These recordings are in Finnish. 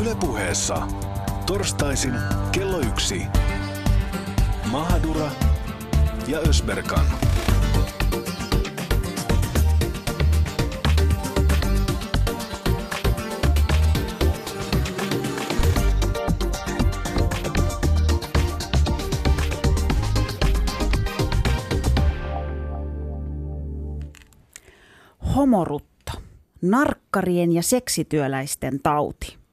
Ylepuheessa torstaisin kello yksi. Mahadura ja Ösberkan. Homorutto. Narkkarien ja seksityöläisten tauti.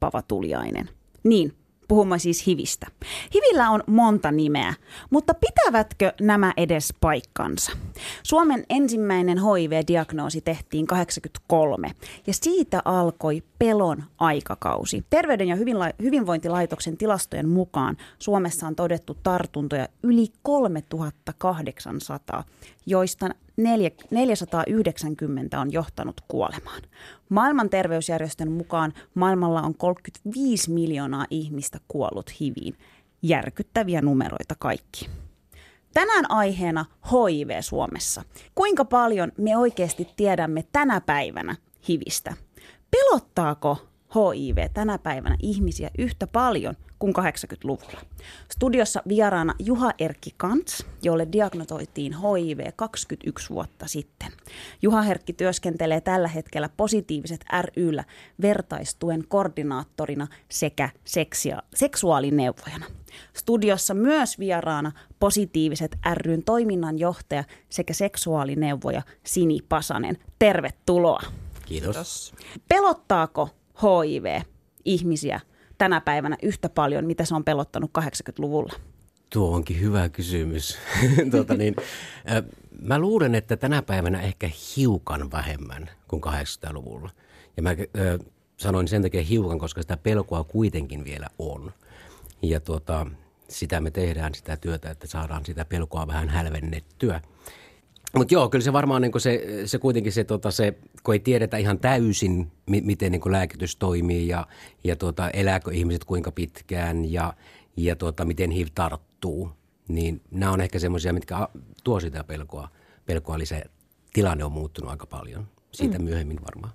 Tappava tuliainen. Niin, puhumme siis HIVistä. HIVillä on monta nimeä, mutta pitävätkö nämä edes paikkansa? Suomen ensimmäinen HIV-diagnoosi tehtiin 83 ja siitä alkoi pelon aikakausi. Terveyden ja hyvinvointilaitoksen tilastojen mukaan Suomessa on todettu tartuntoja yli 3800, joista 490 on johtanut kuolemaan. Maailman terveysjärjestön mukaan maailmalla on 35 miljoonaa ihmistä kuollut HIViin. Järkyttäviä numeroita kaikki. Tänään aiheena HIV Suomessa. Kuinka paljon me oikeasti tiedämme tänä päivänä HIVistä? Pelottaako HIV tänä päivänä ihmisiä yhtä paljon kuin 80-luvulla. Studiossa vieraana Juha Erkki Kants, jolle diagnotoitiin HIV 21 vuotta sitten. Juha Herkki työskentelee tällä hetkellä positiiviset ryllä vertaistuen koordinaattorina sekä seksia, seksuaalineuvojana. Studiossa myös vieraana positiiviset ryn toiminnanjohtaja sekä seksuaalineuvoja Sini Pasanen. Tervetuloa. Kiitos. Pelottaako HIV ihmisiä tänä päivänä yhtä paljon, mitä se on pelottanut 80-luvulla? Tuo onkin hyvä kysymys. tuota niin, äh, mä luulen, että tänä päivänä ehkä hiukan vähemmän kuin 80-luvulla. Ja mä äh, sanoin sen takia hiukan, koska sitä pelkoa kuitenkin vielä on. Ja tuota, sitä me tehdään sitä työtä, että saadaan sitä pelkoa vähän hälvennettyä. Mutta joo, kyllä se varmaan niin se, se kuitenkin se, tota, se, kun ei tiedetä ihan täysin, mi, miten niin lääkitys toimii ja, ja tota, elääkö ihmiset kuinka pitkään ja, ja tota, miten HIV tarttuu, niin nämä on ehkä semmoisia, mitkä tuo sitä pelkoa, pelkoa eli se tilanne on muuttunut aika paljon. Siitä mm. myöhemmin varmaan.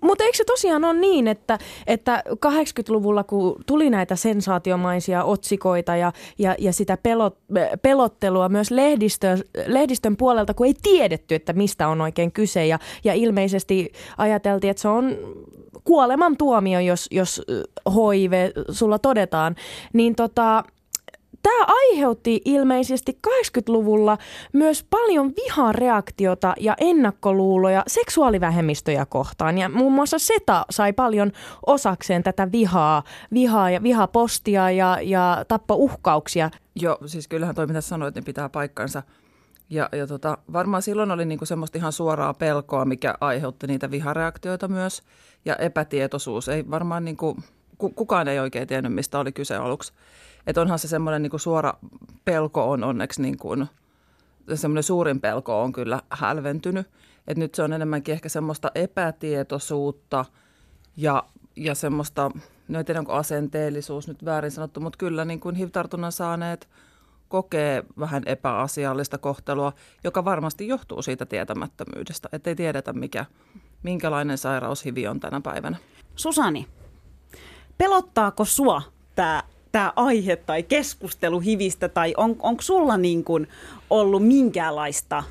Mutta eikö se tosiaan ole niin, että, että 80-luvulla kun tuli näitä sensaatiomaisia otsikoita ja, ja, ja sitä pelot, pelottelua myös lehdistön, lehdistön puolelta, kun ei tiedetty, että mistä on oikein kyse ja, ja ilmeisesti ajateltiin, että se on kuolemantuomio, jos, jos HIV sulla todetaan, niin tota, Tämä aiheutti ilmeisesti 80-luvulla myös paljon vihareaktiota ja ennakkoluuloja seksuaalivähemmistöjä kohtaan. Ja muun muassa SETA sai paljon osakseen tätä vihaa, vihaa ja vihapostia ja, ja tappouhkauksia. Joo, siis kyllähän toi mitä sanoit, niin pitää paikkansa. Ja, ja tota, varmaan silloin oli niinku semmoista ihan suoraa pelkoa, mikä aiheutti niitä vihareaktioita myös. Ja epätietoisuus. Ei varmaan niinku, kukaan ei oikein tiennyt, mistä oli kyse aluksi. Että onhan se semmoinen niin suora pelko on onneksi niin kuin, semmoinen suurin pelko on kyllä hälventynyt. Että nyt se on enemmänkin ehkä semmoista epätietoisuutta ja, ja semmoista, no en tiedä onko asenteellisuus nyt väärin sanottu, mutta kyllä niin kuin HIV-tartunnan saaneet kokee vähän epäasiallista kohtelua, joka varmasti johtuu siitä tietämättömyydestä, että ei tiedetä mikä, minkälainen sairaus HIV on tänä päivänä. Susani, pelottaako sua tämä tämä aihe tai keskustelu hivistä, tai on, onko sulla niin kuin ollut minkäänlaista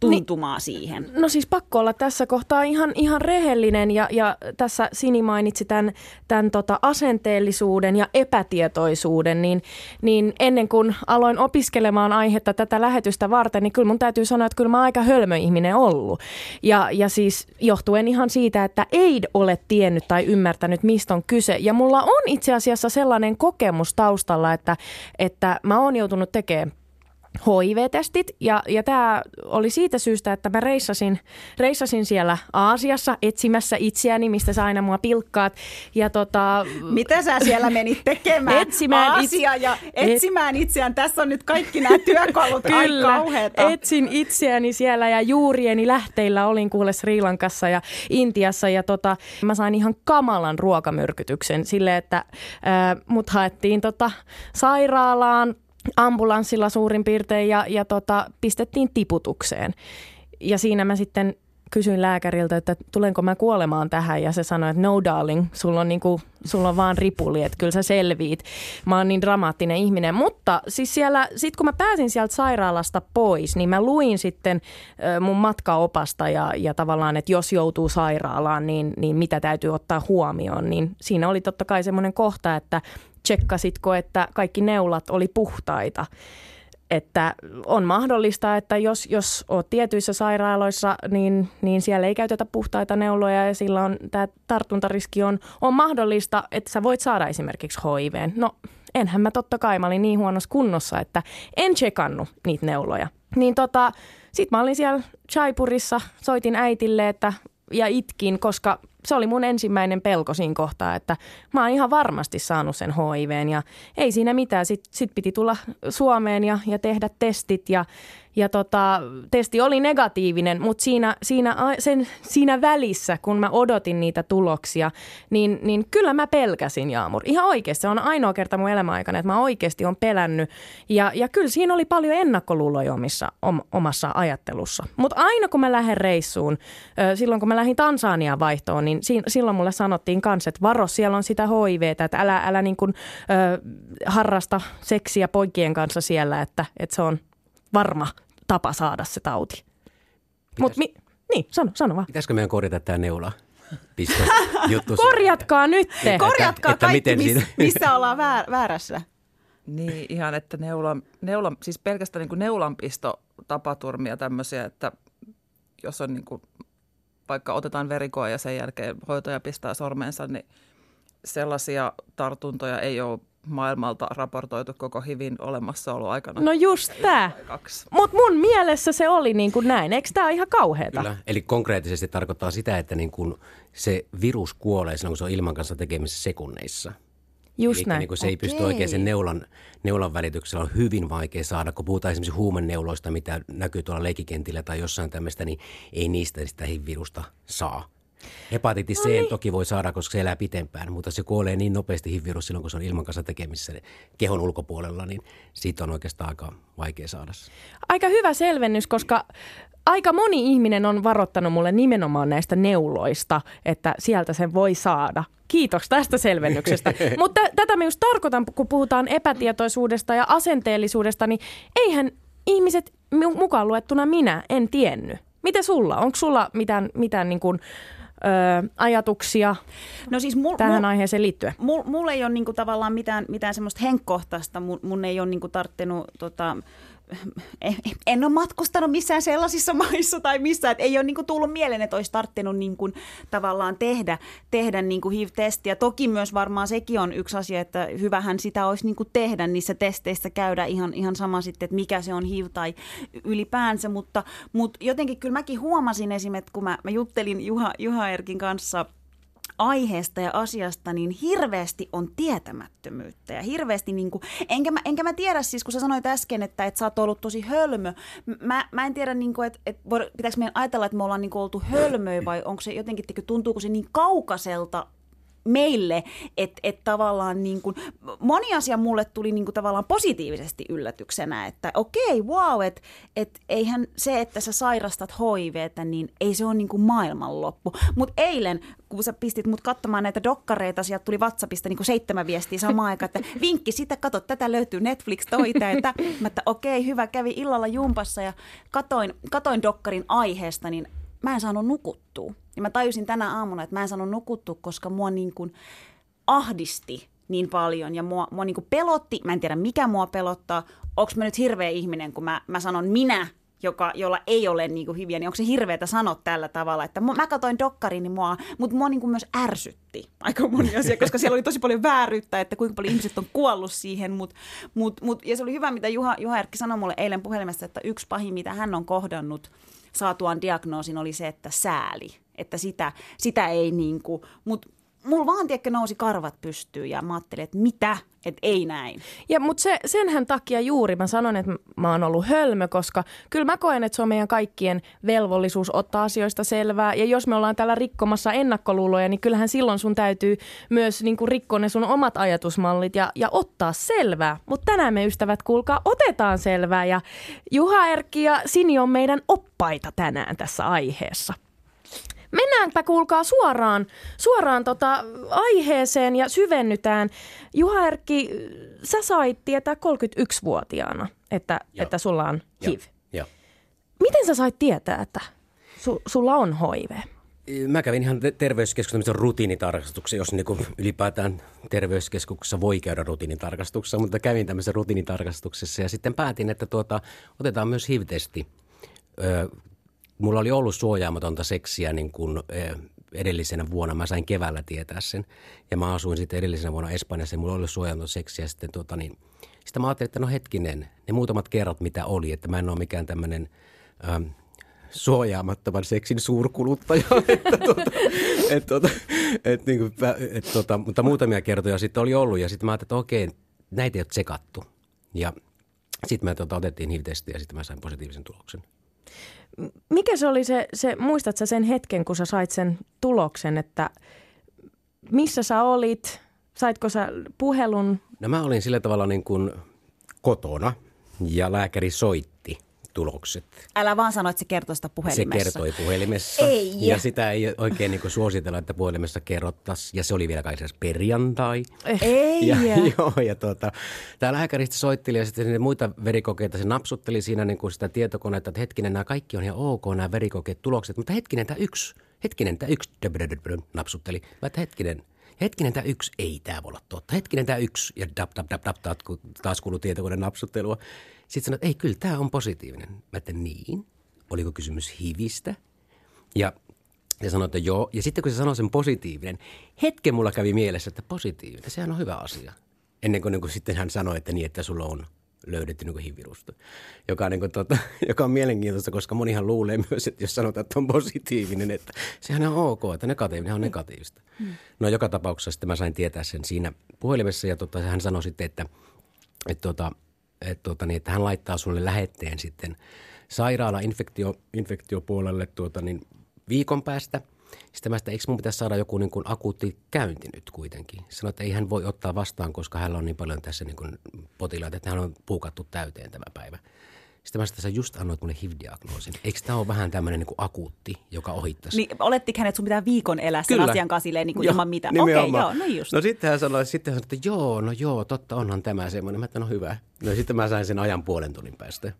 tuntumaa niin, siihen? No siis pakko olla tässä kohtaa ihan, ihan rehellinen ja, ja tässä Sini mainitsi tämän, tämän tota asenteellisuuden ja epätietoisuuden, niin, niin ennen kuin aloin opiskelemaan aihetta tätä lähetystä varten, niin kyllä mun täytyy sanoa, että kyllä mä aika hölmö ihminen ollut. Ja, ja siis johtuen ihan siitä, että ei ole tiennyt tai ymmärtänyt, mistä on kyse. Ja mulla on itse asiassa sellainen kokemus taustalla, että, että mä oon joutunut tekemään HIV-testit ja, ja tämä oli siitä syystä, että mä reissasin, reissasin siellä Aasiassa etsimässä itseäni, mistä sä aina mua pilkkaat. Ja tota, Mitä sä siellä menit tekemään? etsimään Aasia ja etsimään et... itseään. Tässä on nyt kaikki nämä työkalut Kyllä, etsin itseäni siellä ja juurieni lähteillä olin kuule Sri Lankassa ja Intiassa ja tota, mä sain ihan kamalan ruokamyrkytyksen sille, että äh, mut haettiin tota, sairaalaan ambulanssilla suurin piirtein ja, ja tota, pistettiin tiputukseen. Ja siinä mä sitten kysyin lääkäriltä, että tulenko mä kuolemaan tähän ja se sanoi, että no darling, sulla on, niinku, sulla on vaan ripuli, että kyllä sä selviit. Mä oon niin dramaattinen ihminen. Mutta siis siellä, sit kun mä pääsin sieltä sairaalasta pois, niin mä luin sitten mun matkaopasta ja, ja tavallaan, että jos joutuu sairaalaan, niin, niin mitä täytyy ottaa huomioon. Niin siinä oli totta kai semmoinen kohta, että tsekkasitko, että kaikki neulat oli puhtaita että on mahdollista, että jos, jos olet tietyissä sairaaloissa, niin, niin siellä ei käytetä puhtaita neuloja ja sillä on tämä tartuntariski on, on mahdollista, että sä voit saada esimerkiksi HIV. No enhän mä totta kai, mä olin niin huonossa kunnossa, että en tsekannut niitä neuloja. Niin tota, sit mä olin siellä Chaipurissa, soitin äitille, että ja itkin, koska se oli mun ensimmäinen pelko siinä kohtaa, että mä oon ihan varmasti saanut sen HIVn ja ei siinä mitään. Sitten sit piti tulla Suomeen ja, ja tehdä testit ja, ja tota, testi oli negatiivinen, mutta siinä, siinä, sen, siinä välissä, kun mä odotin niitä tuloksia, niin, niin kyllä mä pelkäsin Jaamur. Ihan oikeasti. Se on ainoa kerta mun elämän että mä oikeasti on pelännyt. Ja, ja kyllä siinä oli paljon ennakkoluuloja omissa, om, omassa ajattelussa. Mutta aina kun mä lähden reissuun, silloin kun mä lähdin Tansaniaan vaihtoon, niin si, silloin mulle sanottiin kanssa, että varo, siellä on sitä HIVtä, että älä, älä niin kuin, ö, harrasta seksiä poikien kanssa siellä, että, että se on varma tapa saada se tauti. Mut mi- niin, sano, sano vaan. Pitäisikö meidän korjata tämä neula? Juttu Korjatkaa nyt te. Korjatkaa että, kaikki, että miten miss, missä ollaan väär, väärässä. Niin, ihan, että neula, neula siis pelkästään niin neulanpisto tapaturmia tämmöisiä, että jos on niin kuin, vaikka otetaan verikoa ja sen jälkeen hoitaja pistää sormensa, niin sellaisia tartuntoja ei ole maailmalta raportoitu koko HIVin olemassaolo aikana. No just tämä. Mutta mun mielessä se oli niin kuin näin. Eikö tämä ihan kauheata? Kyllä. Eli konkreettisesti tarkoittaa sitä, että niin kuin se virus kuolee silloin, kun se on ilman kanssa tekemisissä sekunneissa. Just Eli näin. Niin kuin se ei pysty oikein sen neulan, neulan välityksellä. On hyvin vaikea saada, kun puhutaan esimerkiksi huumenneuloista, mitä näkyy tuolla leikikentillä tai jossain tämmöistä, niin ei niistä sitä HIV-virusta saa. Hepatiitti C no niin. toki voi saada, koska se elää pitempään, mutta se kuolee niin nopeasti HIV-virus silloin, kun se on ilman kanssa tekemissä kehon ulkopuolella, niin siitä on oikeastaan aika vaikea saada. Aika hyvä selvennys, koska aika moni ihminen on varoittanut mulle nimenomaan näistä neuloista, että sieltä sen voi saada. Kiitos tästä selvennyksestä. Mutta tätä mä just tarkoitan, kun puhutaan epätietoisuudesta ja asenteellisuudesta, niin eihän ihmiset, mukaan luettuna minä, en tiennyt. Miten sulla? Onko sulla mitään, mitään niin kuin, ö, ajatuksia no siis mul, tähän mul, aiheeseen liittyen? Mulla mul ei ole niinku tavallaan mitään, mitään semmoista henkkohtaista. Mun, mun ei ole niinku tarttenut tota, en ole matkustanut missään sellaisissa maissa tai missään, että ei ole niin tullut mieleen, että olisi tarttinut niin kuin tavallaan tehdä, tehdä niin kuin HIV-testiä. Toki myös varmaan sekin on yksi asia, että hyvähän sitä olisi niin kuin tehdä niissä testeissä käydä ihan, ihan sama sitten, että mikä se on HIV tai ylipäänsä, mutta, mutta jotenkin kyllä mäkin huomasin esimerkiksi, kun mä, mä juttelin Juha, Juha Erkin kanssa – aiheesta ja asiasta niin hirveästi on tietämättömyyttä. Ja hirveästi niin kuin, enkä, mä, enkä mä tiedä siis, kun sä sanoit äsken, että, että sä oot ollut tosi hölmö, mä, mä en tiedä, niin kuin, että, että pitääkö meidän ajatella, että me ollaan niin kuin oltu hölmöjä vai onko se jotenkin, tuntuuko se niin kaukaiselta meille, että et tavallaan niin kuin, moni asia mulle tuli niin kuin tavallaan positiivisesti yllätyksenä, että okei, wow, että et eihän se, että sä sairastat HIVtä, niin ei se ole niin kuin maailmanloppu. Mutta eilen, kun sä pistit mut katsomaan näitä dokkareita, sieltä tuli WhatsAppista niin seitsemän viestiä samaan aikaan, että vinkki sitä, kato, tätä löytyy Netflix toita, että, että okei, hyvä, kävi illalla jumpassa ja katoin, katoin dokkarin aiheesta, niin mä en saanut nukuttua. Ja mä tajusin tänä aamuna, että mä en saanut nukuttua, koska mua niin kuin ahdisti niin paljon ja mua, mua niin kuin pelotti. Mä en tiedä, mikä mua pelottaa. Onko mä nyt hirveä ihminen, kun mä, mä sanon minä, joka, jolla ei ole niin kuin hyviä, niin onko se hirveätä sanoa tällä tavalla, että mä katsoin dokkarin, niin mua, mutta mua niin kuin myös ärsytti aika moni asia, koska siellä oli tosi paljon vääryyttä, että kuinka paljon ihmiset on kuollut siihen, mut, mut, mut, ja se oli hyvä, mitä Juha, Juha Erkki sanoi mulle eilen puhelimessa, että yksi pahin, mitä hän on kohdannut – saatuaan diagnoosin oli se, että sääli. Että sitä, sitä ei niin kuin, mutta mulla vaan tiedäkö nousi karvat pystyyn ja mä ajattelin, että mitä, että ei näin. Ja mutta se, senhän takia juuri mä sanon, että mä oon ollut hölmö, koska kyllä mä koen, että se on meidän kaikkien velvollisuus ottaa asioista selvää. Ja jos me ollaan täällä rikkomassa ennakkoluuloja, niin kyllähän silloin sun täytyy myös niin kuin rikkoa ne sun omat ajatusmallit ja, ja ottaa selvää. Mutta tänään me ystävät, kuulkaa, otetaan selvää. Ja Juha Erkki ja Sini on meidän oppaita tänään tässä aiheessa. Mennäänpä kuulkaa suoraan, suoraan tota aiheeseen ja syvennytään. Juha Erkki, sä sait tietää 31-vuotiaana, että, että sulla on HIV. Joo. Miten sä sait tietää, että su, sulla on HIV? Mä kävin ihan terveyskeskuksessa rutiinitarkastuksen, jos niin ylipäätään terveyskeskuksessa voi käydä rutiinitarkastuksessa, mutta kävin tämmöisessä rutiinitarkastuksessa ja sitten päätin, että tuota, otetaan myös HIV-testi. Mulla oli ollut suojaamatonta seksiä niin kuin, edellisenä vuonna. Mä sain keväällä tietää sen. Ja mä asuin sitten edellisenä vuonna Espanjassa ja mulla oli suojaamatonta seksiä. Sitten, tuota, niin, sitten mä ajattelin, että no hetkinen, ne muutamat kerrat mitä oli, että mä en ole mikään tämmöinen ähm, suojaamattoman seksin suurkuluttaja. että, tuota, et, tuota, et, niin kuin, et, tuota, mutta muutamia kertoja sitten oli ollut ja sitten mä ajattelin, että okei, näitä ei ole tsekattu. Ja sitten me tuota, otettiin HIV-testiä ja sitten mä sain positiivisen tuloksen. Mikä se oli se, se muistatko sen hetken, kun sä sait sen tuloksen, että missä sä olit, saitko sä puhelun? No mä olin sillä tavalla niin kuin kotona ja lääkäri soitti tulokset. Älä vaan sano, että se kertoi sitä puhelimessa. Se kertoi puhelimessa. Ei. Ja sitä ei oikein niin suositella, että puhelimessa kerrottaisiin. Ja se oli vielä kai perjantai. Ei. Ja, joo, ja tuota, tämä lääkäristä soitteli ja sitten muita verikokeita. Se napsutteli siinä niin kuin sitä tietokonetta, että hetkinen, nämä kaikki on ihan ok, nämä verikokeet, tulokset. Mutta hetkinen, tämä yksi, hetkinen, tämä yksi, napsutteli. Mä että hetkinen, hetkinen tämä yksi, ei tämä voi olla totta. Hetkinen tämä yksi, ja dap, dap, dap, dap taas kuuluu tietokoneen napsuttelua. Sitten sanoin, että ei kyllä, tämä on positiivinen. Mä että niin, oliko kysymys hivistä? Ja ja sanoi, että joo. Ja sitten kun se sanoi sen positiivinen, hetken mulla kävi mielessä, että positiivinen, sehän on hyvä asia. Ennen kuin, niin kuin sitten hän sanoi, että niin, että sulla on löydetty niin HIV-virusta, joka, niin kuin, tota, joka on mielenkiintoista, koska monihan luulee myös, että jos sanotaan, että on positiivinen, että sehän on ok, että negatiivinen on negatiivista. Mm. No joka tapauksessa sitten mä sain tietää sen siinä puhelimessa ja tota, hän sanoi sitten, että, että, tota, että, tota, niin, että hän laittaa sulle lähetteen sitten sairaala infektio, infektiopuolelle tuota, niin viikon päästä – sitten mä sitä, eikö mun pitäisi saada joku niin kuin akuutti käynti nyt kuitenkin. Sanoin, että ei hän voi ottaa vastaan, koska hänellä on niin paljon tässä niin kuin potilaita, että hän on puukattu täyteen tämä päivä. Sitten mä sitä, sä just annoit mulle HIV-diagnoosin. Eikö tämä ole vähän tämmöinen niin akuutti, joka ohittaisi? Niin, olettiko hän, että sun pitää viikon elää sen Kyllä. asian kanssa niin kuin ilman mitään? Okei, okay, joo, no just. No sitten hän sanoi, sitten hän sanoi, että joo, no joo, totta onhan tämä semmoinen. Mä että no hyvä. No sitten mä sain sen ajan puolen tunnin päästä.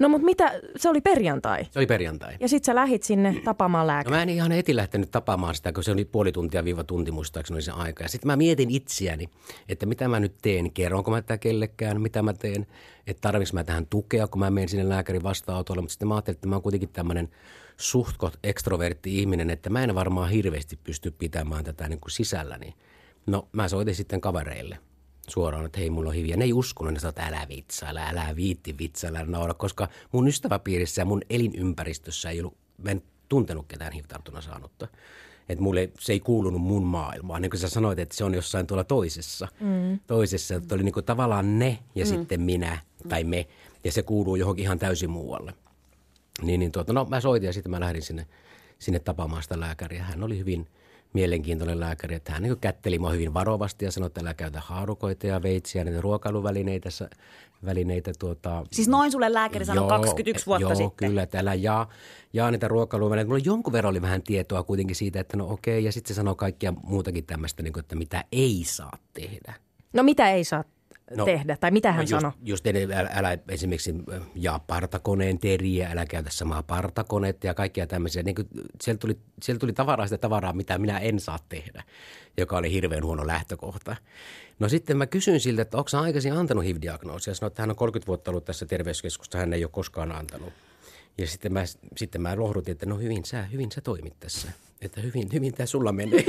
No mutta mitä, se oli perjantai. Se oli perjantai. Ja sitten sä lähit sinne tapaamaan lääkäriä. No mä en ihan heti lähtenyt tapaamaan sitä, kun se oli puoli tuntia viiva tunti muistaakseni oli se aika. Ja sitten mä mietin itseäni, että mitä mä nyt teen, kerronko mä tätä kellekään, mitä mä teen, että tarvitsen mä tähän tukea, kun mä menen sinne lääkärin vastaanotolle. Mutta sitten mä ajattelin, että mä oon kuitenkin tämmöinen suhtkot ekstrovertti ihminen, että mä en varmaan hirveästi pysty pitämään tätä niin kuin sisälläni. No mä soitin sitten kavereille suoraan, että hei, mulla on hiviä. Ne ei uskonut, ne sanoi, että älä vitsailla, älä viitti vitsailla, naura, koska mun ystäväpiirissä ja mun elinympäristössä ei ollut, mä en tuntenut ketään HIV-tartunnan saanutta. Että mulle se ei kuulunut mun maailmaan. Niin kuin sä sanoit, että se on jossain tuolla toisessa. Mm. Toisessa, että oli niin kuin tavallaan ne ja mm. sitten minä tai me. Ja se kuuluu johonkin ihan täysin muualle. Niin, niin tuota, no mä soitin ja sitten mä lähdin sinne, sinne tapaamaan sitä lääkäriä. Hän oli hyvin – mielenkiintoinen lääkäri, että hän niin kätteli mua hyvin varovasti ja sanoi, että älä käytä haarukoita ja veitsiä, niitä ruokailuvälineitä. Välineitä, tuota, siis noin sulle lääkäri sanoi 21 vuotta joo, sitten. kyllä, että älä jaa, jaa niitä ruokailuvälineitä. Mulla jonkun verran oli vähän tietoa kuitenkin siitä, että no okei, ja sitten se sanoi kaikkia muutakin tämmöistä, niin kuin, että mitä ei saa tehdä. No mitä ei saa no, tehdä, tai mitä hän no just, sanoi? Just älä, älä esimerkiksi jaa partakoneen teriä, älä käytä samaa partakonetta ja kaikkia tämmöisiä. Niin kuin, siellä, tuli, siellä tuli tavaraa sitä tavaraa, mitä minä en saa tehdä, joka oli hirveän huono lähtökohta. No sitten mä kysyin siltä, että onko hän aikaisin antanut HIV-diagnoosia. Sanoin, että hän on 30 vuotta ollut tässä terveyskeskusta, hän ei ole koskaan antanut. Ja sitten mä, sitten mä lohdutin, että no hyvin sä, hyvin sä toimit tässä. Että hyvin, hyvin tämä sulla menee.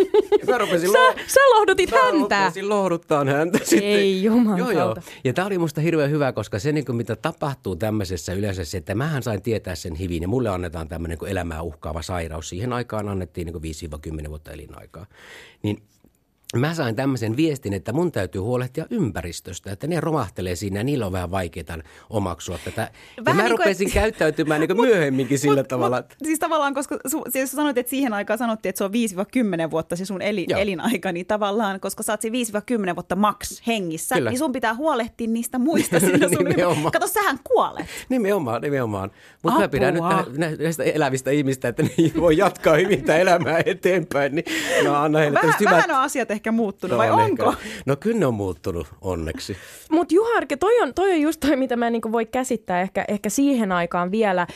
mä rupesin sä, lo- sä lohdutit mä häntä. Mä lohduttaa häntä. Sitten. Ei juman joo, joo. Ja tämä oli musta hirveän hyvä, koska se niin kuin, mitä tapahtuu tämmöisessä yleensä se, että mähän sain tietää sen hyvin ja mulle annetaan tämmöinen niin elämää uhkaava sairaus. Siihen aikaan annettiin niin 5-10 vuotta elinaikaa. Niin mä sain tämmöisen viestin, että mun täytyy huolehtia ympäristöstä, että ne romahtelee siinä ja niillä on vähän vaikeaa omaksua tätä. Vähän ja mä niin rupesin kuin, käyttäytymään niin myöhemmin sillä mut, tavalla. Mut, siis tavallaan, koska su, siis sanoit, että siihen aikaan sanottiin, että se on 5-10 vuotta se sun eli, elinaika, niin tavallaan, koska sä oot 5-10 vuotta maks hengissä, Kyllä. niin sun pitää huolehtia niistä muista siinä sun Kato, sähän kuolet. Nimenomaan, nimenomaan. Mutta mä pidän nyt näistä elävistä ihmistä, että ne voi jatkaa hyvin elämää eteenpäin, niin no anna heille vähän, hyvät... vähän on asiat ehkä muuttunut, no, vai on onko? Ehkä. No kyllä ne on muuttunut, onneksi. Mutta Juharke, toi on, toi on just toi, mitä mä niinku voi käsittää ehkä, ehkä siihen aikaan vielä. Äh,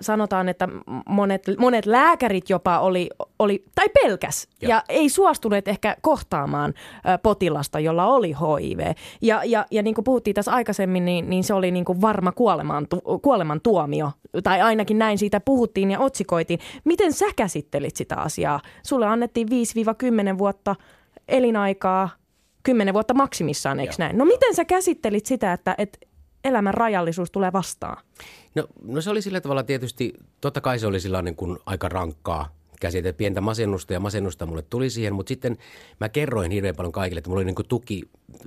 sanotaan, että monet, monet lääkärit jopa oli, oli tai pelkäs ja. ja ei suostuneet ehkä kohtaamaan äh, potilasta, jolla oli HIV. Ja, ja, ja niin kuin puhuttiin tässä aikaisemmin, niin, niin se oli niin kuin varma kuoleman, kuoleman tuomio, tai ainakin näin siitä puhuttiin ja otsikoitiin. Miten sä käsittelit sitä asiaa? Sulle annettiin 5-10 vuotta elinaikaa, 10 vuotta maksimissaan, eikö Joo. näin? No miten sä käsittelit sitä, että, että elämän rajallisuus tulee vastaan? No, no se oli sillä tavalla tietysti, totta kai se oli sillä niin kuin aika rankkaa käsite, pientä masennusta ja masennusta mulle tuli siihen, mutta sitten mä kerroin hirveän paljon kaikille, että mulla oli niin tuki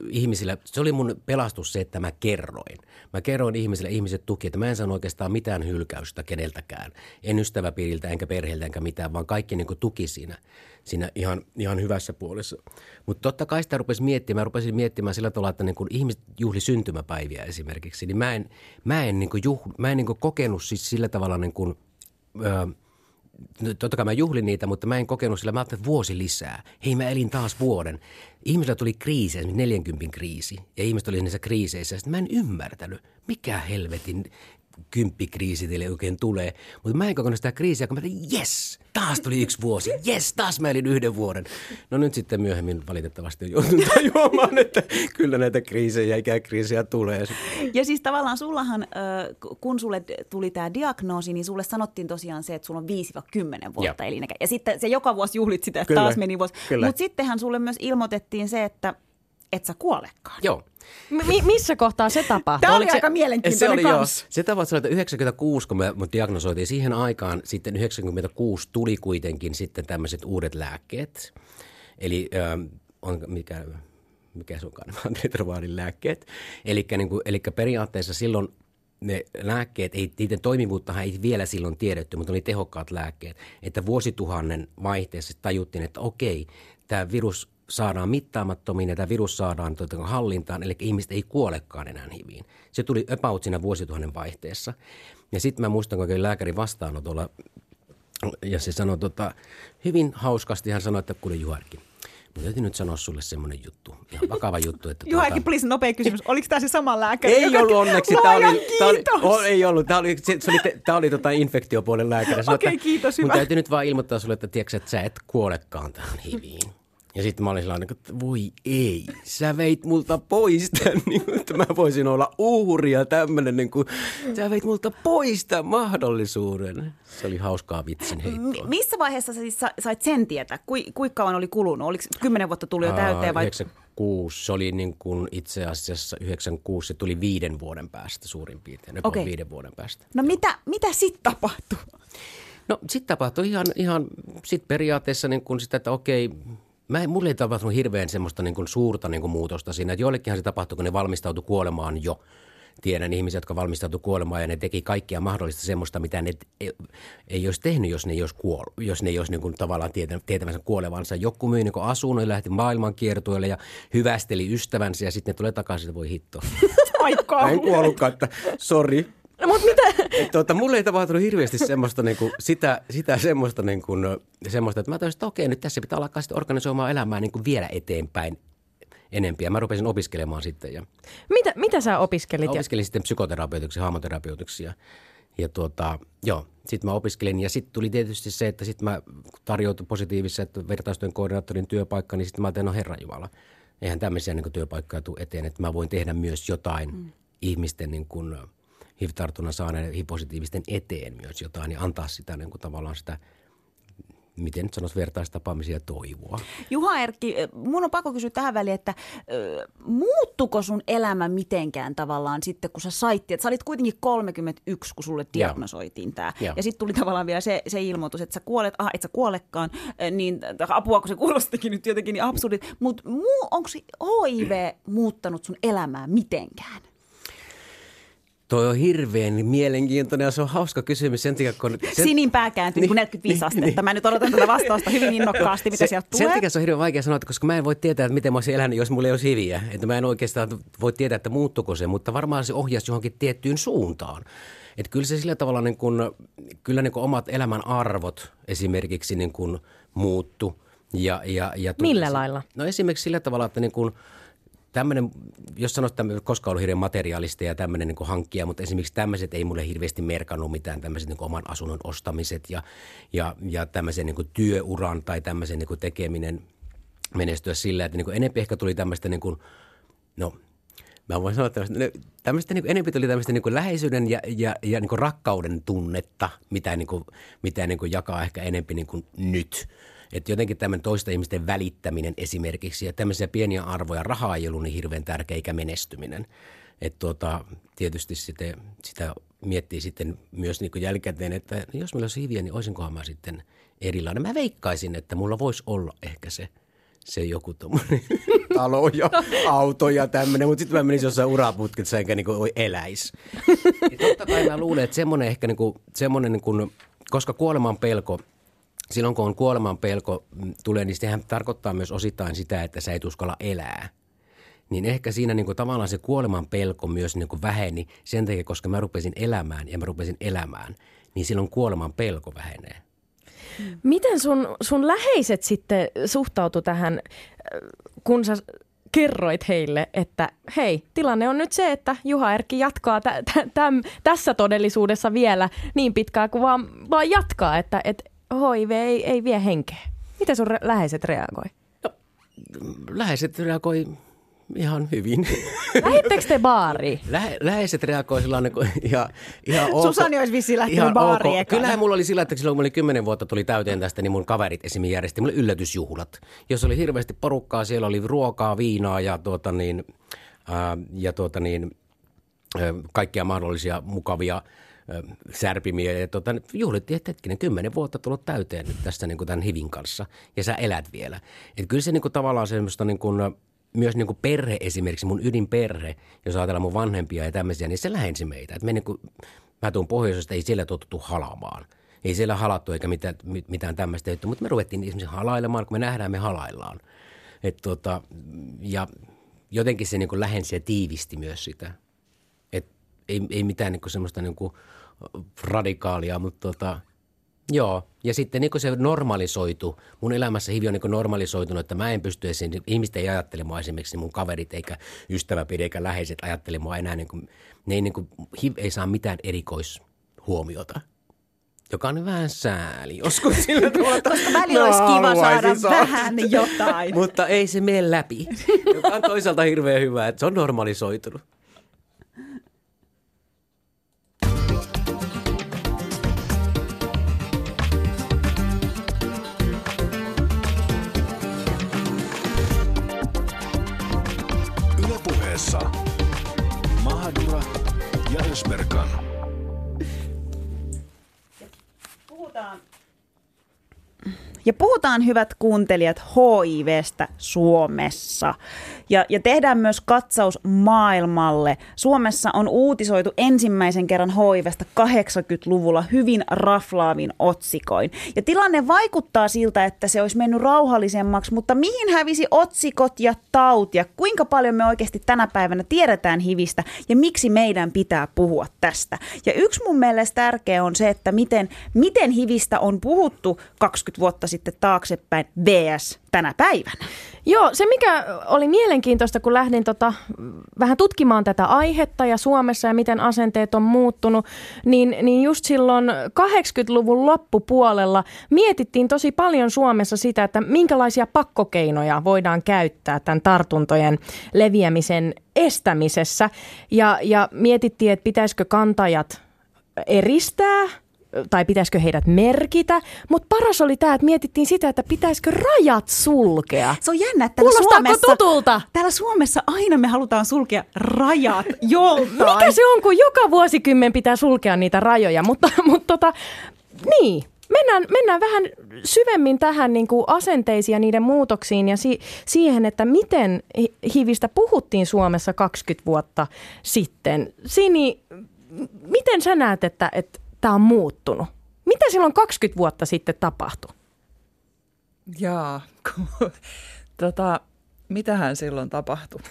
ihmisillä. Se oli mun pelastus se, että mä kerroin. Mä kerroin ihmisille, ihmiset tuki, että mä en sano oikeastaan mitään hylkäystä keneltäkään. En ystäväpiiriltä enkä perheeltä enkä mitään, vaan kaikki niin tuki siinä, siinä ihan, ihan hyvässä puolessa. Mutta totta kai sitä rupesi miettimään. Mä rupesin miettimään sillä tavalla, että niin kun ihmiset juhli syntymäpäiviä esimerkiksi, niin mä en, mä en, niin kuin juh, mä en niin kuin kokenut siis sillä tavalla niin kuin, öö, totta kai mä juhlin niitä, mutta mä en kokenut sillä. Mä ajattelin, vuosi lisää. Hei, mä elin taas vuoden. Ihmisillä tuli kriisi, esimerkiksi 40 kriisi, ja ihmiset oli niissä kriiseissä. Sitten mä en ymmärtänyt, mikä helvetin kymppikriisi teille oikein tulee. Mutta mä en kokenut sitä kriisiä, kun mä tein, yes, taas tuli yksi vuosi, yes, taas mä elin yhden vuoden. No nyt sitten myöhemmin valitettavasti on joutunut tajuamaan, että kyllä näitä kriisejä, ikäkriisejä tulee. Ja siis tavallaan sullahan, kun sulle tuli tämä diagnoosi, niin sulle sanottiin tosiaan se, että sulla on 5-10 vuotta elinikä. Ja sitten se joka vuosi juhlit sitä, että kyllä, taas meni vuosi. Mutta sittenhän sulle myös ilmoitettiin se, että et sä kuolekaan. Joo. M- missä kohtaa se tapahtui? Tämä oli se, aika mielenkiintoinen se oli kans. Jo. Se tapahtui että 96, kun me diagnosoitiin siihen aikaan, sitten 96 tuli kuitenkin sitten tämmöiset uudet lääkkeet. Eli äh, on, mikä, mikä se onkaan, antiretroviraalin lääkkeet. Eli niin kuin, periaatteessa silloin ne lääkkeet, ei, niiden toimivuuttahan ei vielä silloin tiedetty, mutta oli tehokkaat lääkkeet. Että vuosituhannen vaihteessa tajuttiin, että okei, tämä virus saadaan mittaamattomiin ja tämä virus saadaan tuota hallintaan, eli ihmiset ei kuolekaan enää HIViin. Se tuli about siinä vuosituhannen vaihteessa. Ja sitten mä muistan, kun lääkärin vastaanotolla ja se sanoi tota, hyvin hauskasti, hän sanoi, että kuule Juharkin, Mä täytyy nyt sanoa sulle semmoinen juttu, ihan vakava juttu. Että Juhakin, tuota... please, nopea kysymys. Oliko tämä se sama lääkäri? Ei joka... ollut onneksi. Tämä oli, tämä oli, oh, ei ollut. Tämä oli, se, se oli, tämä oli tota infektiopuolen lääkäri. Okei, okay, kiitos, hyvä. Mun täytyy nyt vaan ilmoittaa sulle, että, tiedätkö, että sä et kuolekaan tähän hiviin. Ja sitten mä olin sellainen, että voi ei, sä veit multa pois tämän, niin kuin, että mä voisin olla uhri ja tämmöinen, niin kuin, sä veit multa pois tämän mahdollisuuden. Se oli hauskaa vitsin heittoa. missä vaiheessa sä siis sait sen tietää? Kui, kuinka kauan oli kulunut? Oliko kymmenen vuotta tuli jo täyteen vai? 96, se oli niin kuin itse asiassa 96, se tuli viiden vuoden päästä suurin piirtein, okay. viiden vuoden päästä. No mitä, mitä sitten tapahtui? No sitten tapahtui ihan, ihan sit periaatteessa niin kuin sitä, että okei, Mä en, mulle ei tapahtunut hirveän semmoista niin kuin suurta niin kuin muutosta siinä. Että joillekinhan se tapahtui, kun ne valmistautui kuolemaan jo. Tiedän ihmisiä, jotka valmistautuivat kuolemaan ja ne teki kaikkia mahdollista semmoista, mitä ne ei, ei olisi tehnyt, jos ne ei olisi, kuol, jos ne ei olisi niin kuin tavallaan tietämänsä kuolevansa. Joku myi niin asunnon ja lähti maailman kiertueelle ja hyvästeli ystävänsä ja sitten ne tulee takaisin, että voi hitto. Aikaa. en kuollutkaan, että sori, No, mutta mitä? Tuota, mulle ei tapahtunut hirveästi semmoista, niin kuin, sitä, sitä semmoista, niin kuin, semmoista, että mä toisin, että okei, nyt tässä pitää alkaa sitten organisoimaan elämää niin kuin vielä eteenpäin enempiä. Mä rupesin opiskelemaan sitten. Ja mitä, mitä sä opiskelit? Mä opiskelin sitten psykoterapeutiksi, haamoterapeuteksi ja, ja tuota, joo, sitten mä opiskelin ja sitten tuli tietysti se, että sitten mä tarjoutui positiivisessa vertaistojen koordinaattorin työpaikka, niin sitten mä ajattelin, no Herra Jumala, eihän tämmöisiä niin työpaikkoja tule eteen, että mä voin tehdä myös jotain mm. ihmisten niin kuin – HIV-tartunnan saaneiden HIV-positiivisten eteen myös jotain ja antaa sitä niin kuin tavallaan sitä miten nyt sanoisi, vertaistapaamisia toivoa. Juha Erkki, mun on pakko kysyä tähän väliin, että ö, muuttuko sun elämä mitenkään tavallaan sitten, kun sä sait, että sä olit kuitenkin 31, kun sulle diagnosoitiin tämä. Ja sitten tuli tavallaan vielä se, se ilmoitus, että sä kuolet, ah, et sä kuolekaan, niin apua, kun se kuulostikin nyt jotenkin niin absurdit. Mutta onko HIV muuttanut sun elämää mitenkään? Toi on hirveän mielenkiintoinen ja se on hauska kysymys sen takia, kun... Sen... Sinin pää kääntyy niin, 45 niin, astetta. Niin. Mä nyt odotan tätä vastausta hyvin innokkaasti, mitä se, sieltä tulee. Sen takia se on hirveän vaikea sanoa, koska mä en voi tietää, että miten mä olisin elänyt, jos mulla ei olisi hiviä. Että mä en oikeastaan voi tietää, että muuttuko se, mutta varmaan se ohjasi johonkin tiettyyn suuntaan. Että kyllä se sillä tavalla niin kuin, kyllä niin kuin omat elämän arvot esimerkiksi niin kuin muuttu. Ja, ja, ja Millä lailla? No esimerkiksi sillä tavalla, että niin kuin – tämmöinen, jos sanot että koskaan ollut hirveän materiaalista ja tämmöinen niin hankkia, mutta esimerkiksi tämmöiset ei mulle hirveästi merkannut mitään tämmöiset niin oman asunnon ostamiset ja, ja, ja tämmöisen niin työuran tai tämmöisen niin tekeminen menestyä sillä, että niin enempi ehkä tuli tämmöistä niin kuin, no mä voin sanoa tämmöistä, tämmöistä niin enempi tuli tämmöistä niin läheisyyden ja, ja, ja niin rakkauden tunnetta, mitä, niin kuin, mitä niin jakaa ehkä enempi niin nyt – että jotenkin tämmöinen toista ihmisten välittäminen esimerkiksi ja tämmöisiä pieniä arvoja, rahaa ei ollut niin hirveän tärkeä eikä menestyminen. Että tuota, tietysti sitten, sitä miettii sitten myös niin jälkikäteen, että jos meillä olisi hiviä, niin olisinkohan mä sitten erilainen. Mä veikkaisin, että mulla voisi olla ehkä se – se joku tuommoinen talo ja auto ja tämmöinen, mutta sitten mä menisin jossain uraputkessa enkä niin eläisi. totta kai mä luulen, että semmoinen ehkä niin kuin, semmoinen niin kuin, koska kuoleman pelko – silloin kun on kuoleman pelko mm, tulee, niin sehän tarkoittaa myös osittain sitä, että sä et uskalla elää. Niin ehkä siinä niin kuin tavallaan se kuoleman pelko myös niin kuin väheni sen takia, koska mä rupesin elämään ja mä rupesin elämään, niin silloin kuoleman pelko vähenee. Miten sun, sun läheiset sitten suhtautu tähän, kun sä kerroit heille, että hei, tilanne on nyt se, että Juha Erkki jatkaa tä, tä, täm, tässä todellisuudessa vielä niin pitkään kuin vaan, vaan jatkaa, että et, HIV ei, ei vie henkeä. Miten sun läheiset reagoi? No, läheiset reagoi ihan hyvin. Lähittekö te baariin? Lähe, läheiset reagoi sillä niin kuin, ihan, ihan ok. Susani olisi vissiin lähtenyt baariin ok. Kyllähän mulla oli sillä, että silloin kun oli kymmenen vuotta tuli täyteen tästä, niin mun kaverit esimerkiksi järjesti mulle yllätysjuhlat. Jos oli hirveästi porukkaa, siellä oli ruokaa, viinaa ja, tuota niin, ää, ja tuota niin, ää, kaikkia mahdollisia mukavia – särpimiä. Ja tota, juhlittiin, että hetkinen, kymmenen vuotta tullut täyteen nyt tästä niin kuin tämän hivin kanssa ja sä elät vielä. Että kyllä se niin kuin, tavallaan semmoista niin kuin, myös niin kuin perhe esimerkiksi, mun ydinperhe, jos ajatellaan mun vanhempia ja tämmöisiä, niin se lähensi meitä. Että me niin kuin, mä tuun pohjoisesta, ei siellä totuttu halaamaan. Ei siellä halattu eikä mitään, mitään tämmöistä tehty, mutta me ruvettiin esimerkiksi halailemaan, kun me nähdään, me halaillaan. Et tota, ja jotenkin se niin kuin lähensi ja tiivisti myös sitä. Et ei, ei mitään niin kuin semmoista niin kuin – radikaalia, mutta tota, joo. Ja sitten niin se normalisoitu, mun elämässä hivi on niin normalisoitunut, että mä en pysty esiin, ihmiset ei ajattele mua esimerkiksi mun kaverit eikä ystäväpiiri eikä läheiset ajattele mua enää, niin kuin, ne ei, niin kuin, HIV ei saa mitään erikoishuomiota joka on vähän sääli joskus sillä tavalla. Koska välillä no, olisi kiva saada saada. vähän jotain. Mutta ei se mene läpi, joka on toisaalta hirveän hyvä, että se on normalisoitunut. Ja Ösberkan. Puhutaan ja puhutaan, hyvät kuuntelijat, HIVstä Suomessa. Ja, ja tehdään myös katsaus maailmalle. Suomessa on uutisoitu ensimmäisen kerran HIVstä 80-luvulla hyvin raflaavin otsikoin. Ja tilanne vaikuttaa siltä, että se olisi mennyt rauhallisemmaksi, mutta mihin hävisi otsikot ja taut ja kuinka paljon me oikeasti tänä päivänä tiedetään HIVistä ja miksi meidän pitää puhua tästä. Ja yksi mun mielestä tärkeä on se, että miten, miten HIVistä on puhuttu 20 vuotta sitten taaksepäin VS tänä päivänä. Joo, se mikä oli mielenkiintoista, kun lähdin tota, vähän tutkimaan tätä aihetta ja Suomessa ja miten asenteet on muuttunut, niin, niin just silloin 80-luvun loppupuolella mietittiin tosi paljon Suomessa sitä, että minkälaisia pakkokeinoja voidaan käyttää tämän tartuntojen leviämisen estämisessä. Ja, ja mietittiin, että pitäisikö kantajat eristää tai pitäisikö heidät merkitä. Mutta paras oli tämä, että mietittiin sitä, että pitäisikö rajat sulkea. Se on jännä, että täällä Suomessa, tutulta? täällä Suomessa aina me halutaan sulkea rajat joltain. Mikä se on, kun joka vuosikymmen pitää sulkea niitä rajoja, mutta, mutta tota, niin. Mennään, mennään vähän syvemmin tähän niin kuin asenteisiin ja niiden muutoksiin ja si- siihen, että miten hi- hivistä puhuttiin Suomessa 20 vuotta sitten. Sini, miten sä näet, että tämä on muuttunut? Mitä silloin 20 vuotta sitten tapahtui? Jaa, tota, mitähän silloin tapahtui?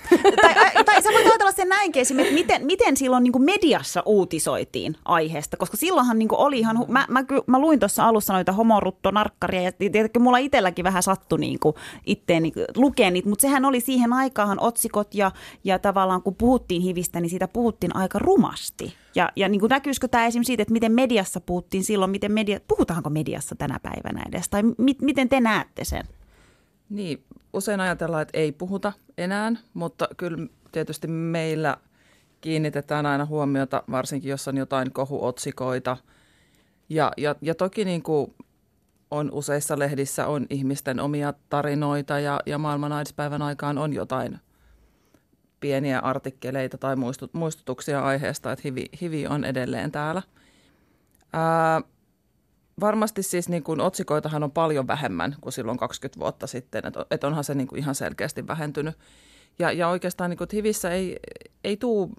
tai, ai- tai sä voit ajatella sen näinkin esimerkiksi, miten, miten silloin niin mediassa uutisoitiin aiheesta, koska silloinhan niin oli ihan, mä, mä, mä luin tuossa alussa noita homorutto narkkaria ja tietenkin mulla itselläkin vähän sattui niin kuin itteeni lukea niitä, mutta sehän oli siihen aikaan otsikot ja, ja tavallaan kun puhuttiin hivistä, niin siitä puhuttiin aika rumasti. Ja, ja niin kuin näkyisikö tämä esimerkiksi siitä, että miten mediassa puhuttiin silloin, miten media, puhutaanko mediassa tänä päivänä edes, tai mi, miten te näette sen? Niin, usein ajatellaan, että ei puhuta enää, mutta kyllä tietysti meillä kiinnitetään aina huomiota, varsinkin jos on jotain kohuotsikoita. Ja, ja, ja toki niin kuin on useissa lehdissä on ihmisten omia tarinoita ja, ja maailman AIDS-päivän aikaan on jotain pieniä artikkeleita tai muistut, muistutuksia aiheesta, että hivi, hivi on edelleen täällä. Ää, varmasti siis niin kuin otsikoitahan on paljon vähemmän kuin silloin 20 vuotta sitten, että et onhan se niin kuin ihan selkeästi vähentynyt. Ja, ja oikeastaan niin kuin, Hivissä ei, ei tuu,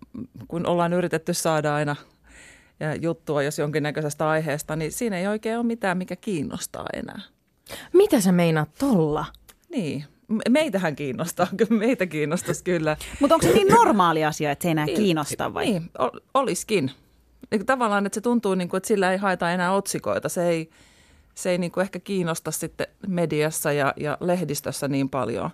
kun ollaan yritetty saada aina juttua jos jonkinnäköisestä aiheesta, niin siinä ei oikein ole mitään, mikä kiinnostaa enää. Mitä sä meinaat tolla? Niin, Me- meitähän kiinnostaa, kyllä meitä kiinnostaisi kyllä. Mutta onko se niin normaali asia, että se ei enää kiinnosta vai? Niin, ol, olisikin. Niin, tavallaan, että se tuntuu, niin kuin, että sillä ei haeta enää otsikoita. Se ei, se ei niin kuin ehkä kiinnosta sitten mediassa ja, ja lehdistössä niin paljon.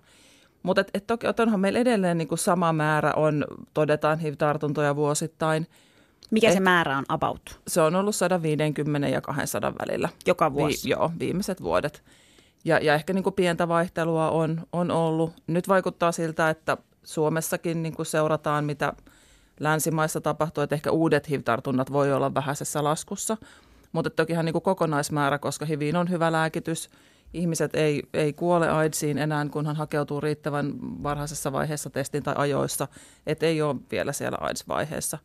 Mutta et, et toki et onhan meillä edelleen niin kuin sama määrä on, todetaan HIV-tartuntoja vuosittain. Mikä se Eh- määrä on about Se on ollut 150 ja 200 välillä. joka vuosi? Vi, joo, viimeiset vuodet. Ja, ja ehkä niin kuin pientä vaihtelua on, on ollut. Nyt vaikuttaa siltä, että Suomessakin niin kuin seurataan, mitä länsimaissa tapahtuu, että ehkä uudet HIV-tartunnat voi olla vähäisessä laskussa. Mutta tokihan niin kuin kokonaismäärä, koska HIViin on hyvä lääkitys, ihmiset ei, ei kuole AIDSiin enää, kunhan hakeutuu riittävän varhaisessa vaiheessa testin tai ajoissa, että ei ole vielä siellä AIDS-vaiheessa.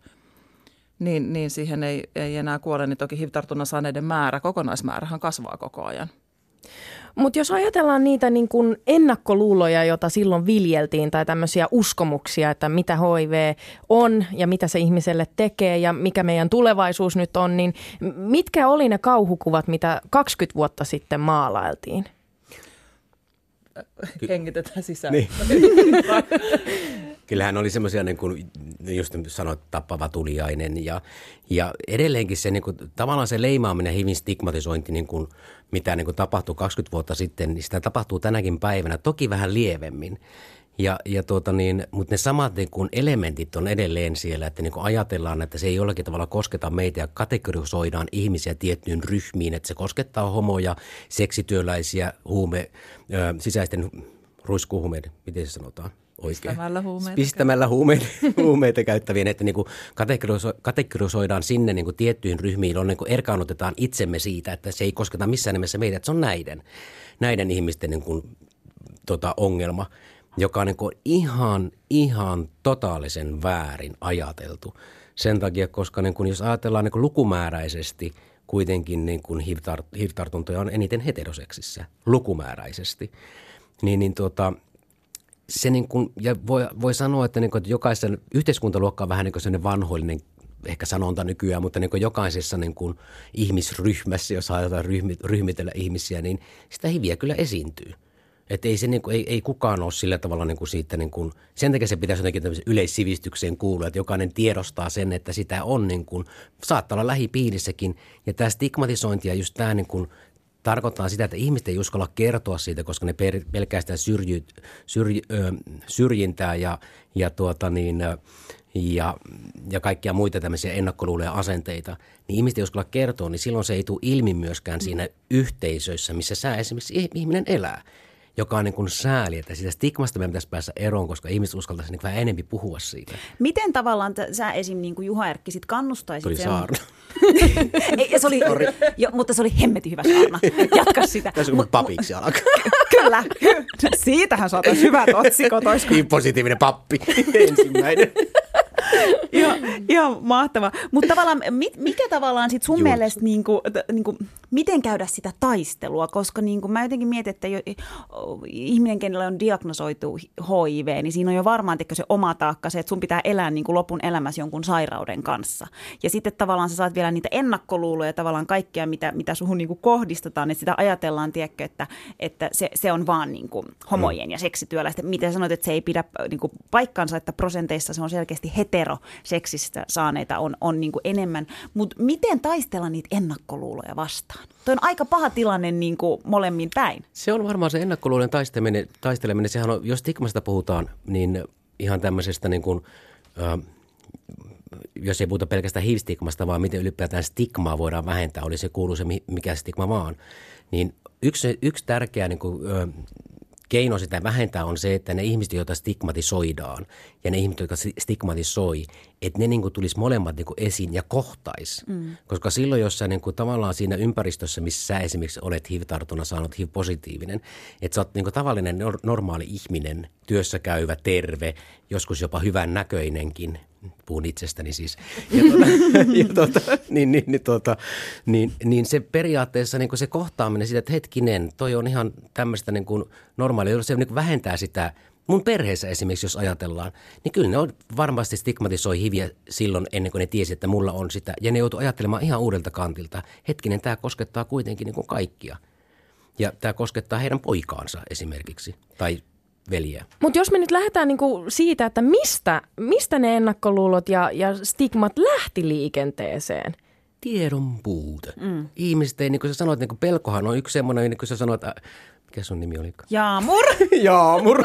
Niin, niin siihen ei, ei enää kuole, niin toki HIV-tartunnan saaneiden määrä, kokonaismäärähän kasvaa koko ajan. Mutta jos ajatellaan niitä niin kun ennakkoluuloja, joita silloin viljeltiin, tai tämmöisiä uskomuksia, että mitä HIV on ja mitä se ihmiselle tekee ja mikä meidän tulevaisuus nyt on, niin mitkä oli ne kauhukuvat, mitä 20 vuotta sitten maalailtiin? Hengitetään sisään. Niin. Kyllähän oli semmoisia, niin kuin just sanoit, tappava tuliainen ja, ja edelleenkin se niin kuin, tavallaan se leimaaminen, hivin stigmatisointi, niin kuin, mitä niin kuin tapahtui 20 vuotta sitten, niin sitä tapahtuu tänäkin päivänä, toki vähän lievemmin. Ja, ja tuota niin, mutta ne samat niin kuin elementit on edelleen siellä, että niin kuin ajatellaan, että se ei jollakin tavalla kosketa meitä ja kategorisoidaan ihmisiä tiettyyn ryhmiin, että se koskettaa homoja, seksityöläisiä, huume, ö, sisäisten ruiskuhumeiden, miten se sanotaan? Oikein. Pistämällä huumeita Pistämällä huumeita, huumeita käyttävien, että niin kuin kategoriso, kategorisoidaan sinne niin kuin tiettyihin ryhmiin, on niin erkaannutetaan itsemme siitä, että se ei kosketa missään nimessä meitä, että se on näiden, näiden ihmisten niin kuin, tota, ongelma, joka on niin kuin ihan, ihan totaalisen väärin ajateltu. Sen takia, koska niin kuin, jos ajatellaan niin kuin lukumääräisesti, kuitenkin niin kuin HIV-tar- HIV-tartuntoja on eniten heteroseksissä lukumääräisesti, niin, niin tuota, se niin kuin, ja voi, voi sanoa, että, niin kuin, että jokaisen yhteiskuntaluokka on vähän niin kuin vanhoillinen ehkä sanonta nykyään, mutta niin kuin jokaisessa niin kuin ihmisryhmässä, jos halutaan ryhmi, ryhmitellä ihmisiä, niin sitä hiviä kyllä esiintyy. Että ei, se, niin kuin, ei, ei kukaan ole sillä tavalla niin kuin siitä, niin kuin, sen takia se pitäisi jotenkin yleissivistykseen kuulua, että jokainen tiedostaa sen, että sitä on niin kuin, saattaa olla lähipiirissäkin. Ja tämä stigmatisointi ja just tämä niin kuin, tarkoittaa sitä, että ihmiset ei uskalla kertoa siitä, koska ne per, pelkää sitä syrji, syrji, ö, syrjintää ja, ja, tuota niin, ja, ja kaikkia muita tämmöisiä ennakkoluuloja asenteita, niin ihmiset ei uskalla kertoa, niin silloin se ei tule ilmi myöskään siinä yhteisöissä, missä sä esimerkiksi ihminen elää. Joka on niin kuin sääli, että siitä stigmasta meidän pitäisi päästä eroon, koska ihmiset uskaltaisi niin vähän enemmän puhua siitä. Miten tavallaan t- sä esim. Niin kuin Juha Erkki sit kannustaisit Tuli sen- saarna. Ei, se oli, jo, mutta se oli hemmetin hyvä saarna. Jatka sitä. Tässä on Mut- papiksi alkaa. Kyllä. Siitähän saataisiin hyvät otsikot. Niin positiivinen pappi. Ensimmäinen. ihan, ihan mahtava. Mutta tavallaan, mit, mikä tavallaan sit sun Just. mielestä, niin kuin, niin kuin, miten käydä sitä taistelua? Koska niin kuin, mä jotenkin mietin, että jo, ihminen, kenellä on diagnosoitu HIV, niin siinä on jo varmaan tekö se oma taakka se, että sun pitää elää niin kuin lopun elämässä jonkun sairauden kanssa. Ja sitten tavallaan sä saat vielä niitä ennakkoluuloja tavallaan kaikkea, mitä, mitä suhun niin kuin kohdistetaan, että sitä ajatellaan, tiedätkö, että, että se, se on vaan niin kuin homojen ja seksityöläisten. Miten sanoit, että se ei pidä niin kuin paikkansa, että prosenteissa se on selkeästi heteroseksistä saaneita on, on niin kuin enemmän. Mutta miten taistella niitä ennakkoluuloja vastaan? Tuo on aika paha tilanne niin kuin molemmin päin. Se on varmaan se ennakkoluulen taisteleminen, taisteleminen. Sehän on, jos stigmasta puhutaan, niin ihan tämmöisestä niin kuin, ö, jos ei puhuta pelkästään HIV-stigmasta, vaan miten ylipäätään stigmaa voidaan vähentää, oli se kuuluu se mi- mikä stigma vaan, niin yksi, yksi tärkeä niin kuin, keino sitä vähentää on se, että ne ihmiset, joita stigmatisoidaan ja ne ihmiset, jotka stigmatisoi, että ne niin kuin tulisi molemmat niin kuin esiin ja kohtais. Mm. Koska silloin, jos sä niin kuin tavallaan siinä ympäristössä, missä sä esimerkiksi olet HIV-tartunnan saanut HIV-positiivinen, että sä oot niin kuin tavallinen nor- normaali ihminen, työssä käyvä, terve, joskus jopa hyvän näköinenkin, puhun itsestäni siis, ja tuota, ja tuota, niin, niin, niin, tuota, niin, niin se periaatteessa niin kuin se kohtaaminen siitä, että hetkinen, toi on ihan tämmöistä niin kuin normaalia, se niin kuin vähentää sitä Mun perheessä esimerkiksi, jos ajatellaan, niin kyllä ne on varmasti stigmatisoi hiviä silloin ennen kuin ne tiesi, että mulla on sitä. Ja ne joutuu ajattelemaan ihan uudelta kantilta. Hetkinen, tämä koskettaa kuitenkin niin kuin kaikkia. Ja tämä koskettaa heidän poikaansa esimerkiksi, tai veljeä. Mutta jos me nyt lähdetään niinku siitä, että mistä, mistä ne ennakkoluulot ja, ja stigmat lähti liikenteeseen? Tiedon puute. Mm. Ihmiset ei, niin kuin sä sanoit, niin kuin pelkohan on yksi semmoinen, niin kuin sä sanoit, äh, mikä sun nimi oli? Jaamur! Jaamur,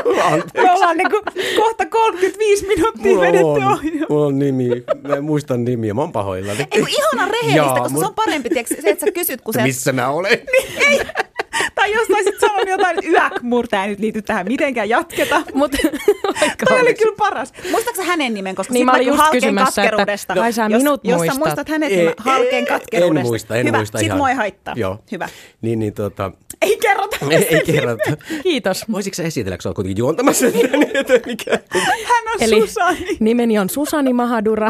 Me ollaan niin kuin kohta 35 minuuttia vedetty ohjelma. mulla on nimi, mä en muista nimiä, mä oon pahoillani. Ei ihana rehellistä, Jaamur. koska se on parempi tiiäks, se, että sä kysyt, kun se... Missä mä olen? Tai jos taisit sanonut jotain, että yäkmur, tämä ei nyt liity tähän mitenkään, jatketa. Mutta Toi oli kyllä paras. Muistatko hänen nimen, koska Niin, mä olin just halkeen kysymässä, että katkeruudesta. kai sä jos, minut jos sä muistat. muistat hänet, niin halkeen ei, katkeruudesta. En muista, en Hyvä. muista Sit ihan. mua ei haittaa. Joo. Hyvä. Niin, niin tota, Ei kerrota. ei, ei kerrota. kiitos. Voisitko sä esitellä, kun sä oot kuitenkin juontamassa sitä, niin että mikä? Hän on Eli Susani. nimeni on Susani Mahadura.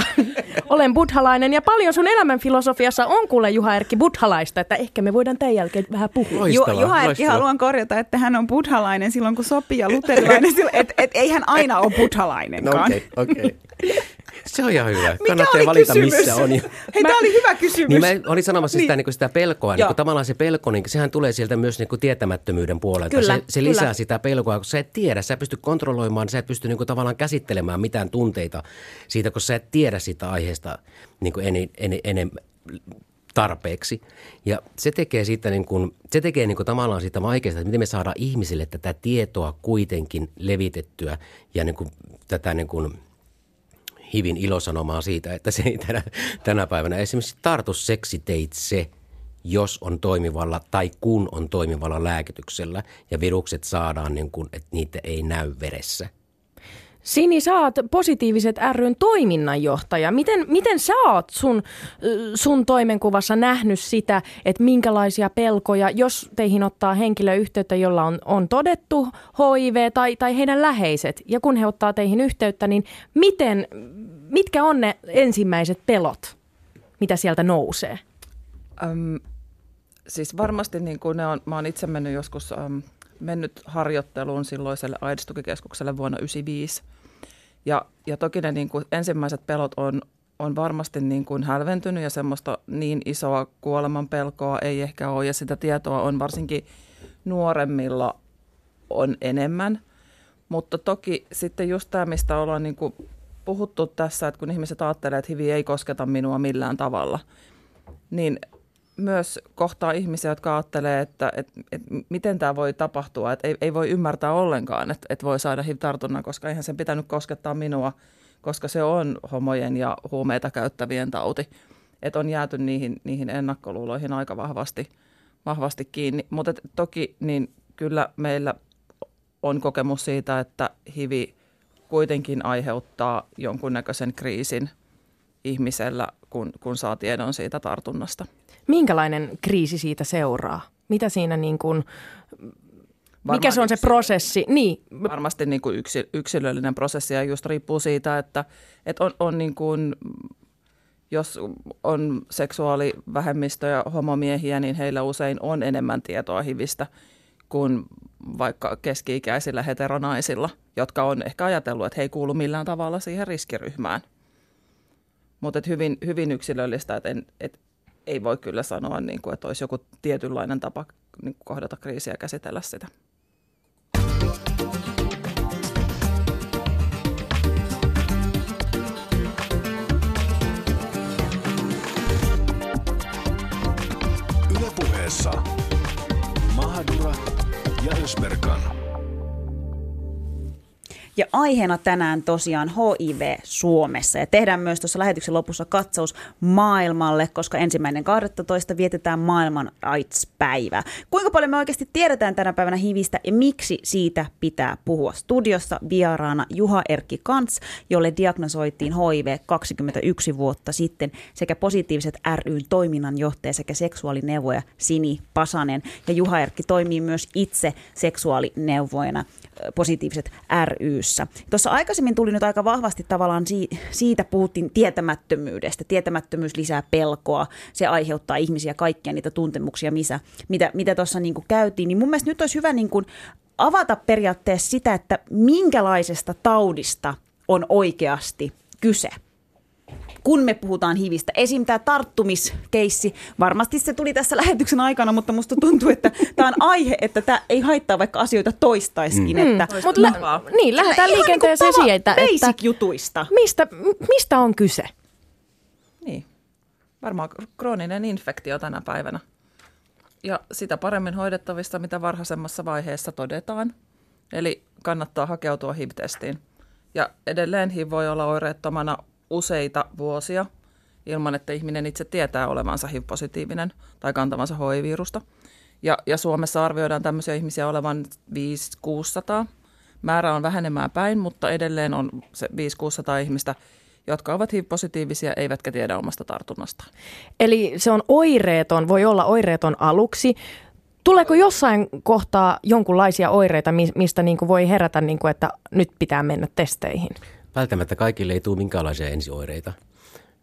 Olen buddhalainen ja paljon sun elämänfilosofiassa on kuule Juha Erkki buddhalaista, että ehkä me voidaan tämän jälkeen vähän puhua. Ju, Loistavaa, Juha Erkki loistavaa. haluan korjata, että hän on buddhalainen silloin, kun sopii ja luterilainen silloin, että et, ei hän aina ole No buddhalainenkaan. okei, okay, okei. Okay. Se on ihan hyvä. Mikä Kannattaa oli valita, kysymys? missä on. Hei, tämä oli hyvä kysymys. Niin mä olin sanomassa Niin. sitä, niin kuin sitä pelkoa. Niin kuin tavallaan se pelko, niin sehän tulee sieltä myös niin kuin tietämättömyyden puolelta. Kyllä, se, se lisää kyllä. sitä pelkoa, kun sä et tiedä. Sä et pysty kontrolloimaan, sä et pysty niin kuin tavallaan käsittelemään mitään tunteita siitä, kun sä et tiedä sitä aiheesta niin kuin eni, eni, enem, tarpeeksi. Ja se tekee siitä niin kuin, se tekee niin kuin tavallaan siitä vaikeasta, että miten me saadaan ihmisille tätä tietoa kuitenkin levitettyä ja niin kuin tätä niin kuin hivin ilosanomaa siitä, että se ei tänä, tänä päivänä esimerkiksi tartu seksiteitse, jos on toimivalla tai kun on toimivalla lääkityksellä ja virukset saadaan niin kuin, että niitä ei näy veressä. Sini, oot Positiiviset ryn toiminnanjohtaja. Miten, miten sä oot sun, sun toimenkuvassa nähnyt sitä, että minkälaisia pelkoja, jos teihin ottaa henkilö yhteyttä, jolla on, on todettu HIV tai, tai heidän läheiset, ja kun he ottaa teihin yhteyttä, niin miten, mitkä on ne ensimmäiset pelot, mitä sieltä nousee? Öm, siis varmasti niin kuin ne on, mä oon itse mennyt joskus äm, mennyt harjoitteluun silloiselle AIDS-tukikeskukselle vuonna 1995. Ja, ja toki ne niin kuin ensimmäiset pelot on, on varmasti niin kuin hälventynyt ja semmoista niin isoa kuoleman pelkoa ei ehkä ole. Ja sitä tietoa on varsinkin nuoremmilla on enemmän. Mutta toki sitten just tämä, mistä ollaan niin kuin puhuttu tässä, että kun ihmiset ajattelee, että hivi ei kosketa minua millään tavalla, niin myös kohtaa ihmisiä, jotka ajattelee, että, että, että miten tämä voi tapahtua, että ei, ei voi ymmärtää ollenkaan, että, että voi saada HIV-tartunnan, koska eihän sen pitänyt koskettaa minua, koska se on homojen ja huumeita käyttävien tauti. Että on jääty niihin, niihin ennakkoluuloihin aika vahvasti, vahvasti kiinni. Mutta toki niin kyllä meillä on kokemus siitä, että HIV kuitenkin aiheuttaa jonkunnäköisen kriisin ihmisellä, kun, kun saa tiedon siitä tartunnasta. Minkälainen kriisi siitä seuraa? Mitä siinä niin kuin, mikä se on se prosessi? Niin, Varmasti niin kuin yksi, yksilöllinen prosessi ja just riippuu siitä, että, että on, on niin kuin, jos on seksuaalivähemmistö ja homomiehiä, niin heillä usein on enemmän tietoa hivistä kuin vaikka keski-ikäisillä heteronaisilla, jotka on ehkä ajatellut, että he ei kuulu millään tavalla siihen riskiryhmään. Mutta hyvin, hyvin yksilöllistä, että en, et, ei voi kyllä sanoa, niin kuin, että olisi joku tietynlainen tapa niin kuin kohdata kriisiä ja käsitellä sitä. Ylepuheessa Mahadura ja Ösberkan. Ja aiheena tänään tosiaan HIV Suomessa. Ja tehdään myös tuossa lähetyksen lopussa katsaus maailmalle, koska ensimmäinen 12. vietetään maailman AIDS-päivää. Kuinka paljon me oikeasti tiedetään tänä päivänä HIVistä ja miksi siitä pitää puhua? Studiossa vieraana Juha Erkki Kants, jolle diagnosoitiin HIV 21 vuotta sitten, sekä Positiiviset ryn toiminnanjohtaja sekä seksuaalineuvoja Sini Pasanen. Ja Juha Erkki toimii myös itse seksuaalineuvojana ö, Positiiviset ryssä. Tuossa aikaisemmin tuli nyt aika vahvasti tavallaan si- siitä puhuttiin tietämättömyydestä. Tietämättömyys lisää pelkoa, se aiheuttaa ihmisiä kaikkia niitä tuntemuksia, missä, mitä, mitä tuossa niin käytiin. Niin mun mielestä nyt olisi hyvä niin kuin avata periaatteessa sitä, että minkälaisesta taudista on oikeasti kyse kun me puhutaan hivistä. Esim. tämä tarttumiskeissi, varmasti se tuli tässä lähetyksen aikana, mutta musta tuntuu, että tämä on aihe, että tämä ei haittaa vaikka asioita toistaiskin. Mm. Että, Mut lä- niin, lähdetään Ihan liikenteeseen niinku siitä, pala- että basic jutuista. mistä, mistä on kyse? Niin, varmaan krooninen infektio tänä päivänä. Ja sitä paremmin hoidettavista, mitä varhaisemmassa vaiheessa todetaan. Eli kannattaa hakeutua HIV-testiin. Ja edelleen HIV voi olla oireettomana useita vuosia ilman, että ihminen itse tietää olevansa HIV-positiivinen tai kantavansa HIV-virusta. Ja, ja Suomessa arvioidaan tämmöisiä ihmisiä olevan 5-600. Määrä on vähenemään päin, mutta edelleen on se 5-600 ihmistä, jotka ovat HIV-positiivisia eivätkä tiedä omasta tartunnastaan. Eli se on oireeton, voi olla oireeton aluksi. Tuleeko jossain kohtaa jonkunlaisia oireita, mi- mistä niin kuin voi herätä, niin kuin, että nyt pitää mennä testeihin? Välttämättä kaikille ei tule minkäänlaisia ensioireita.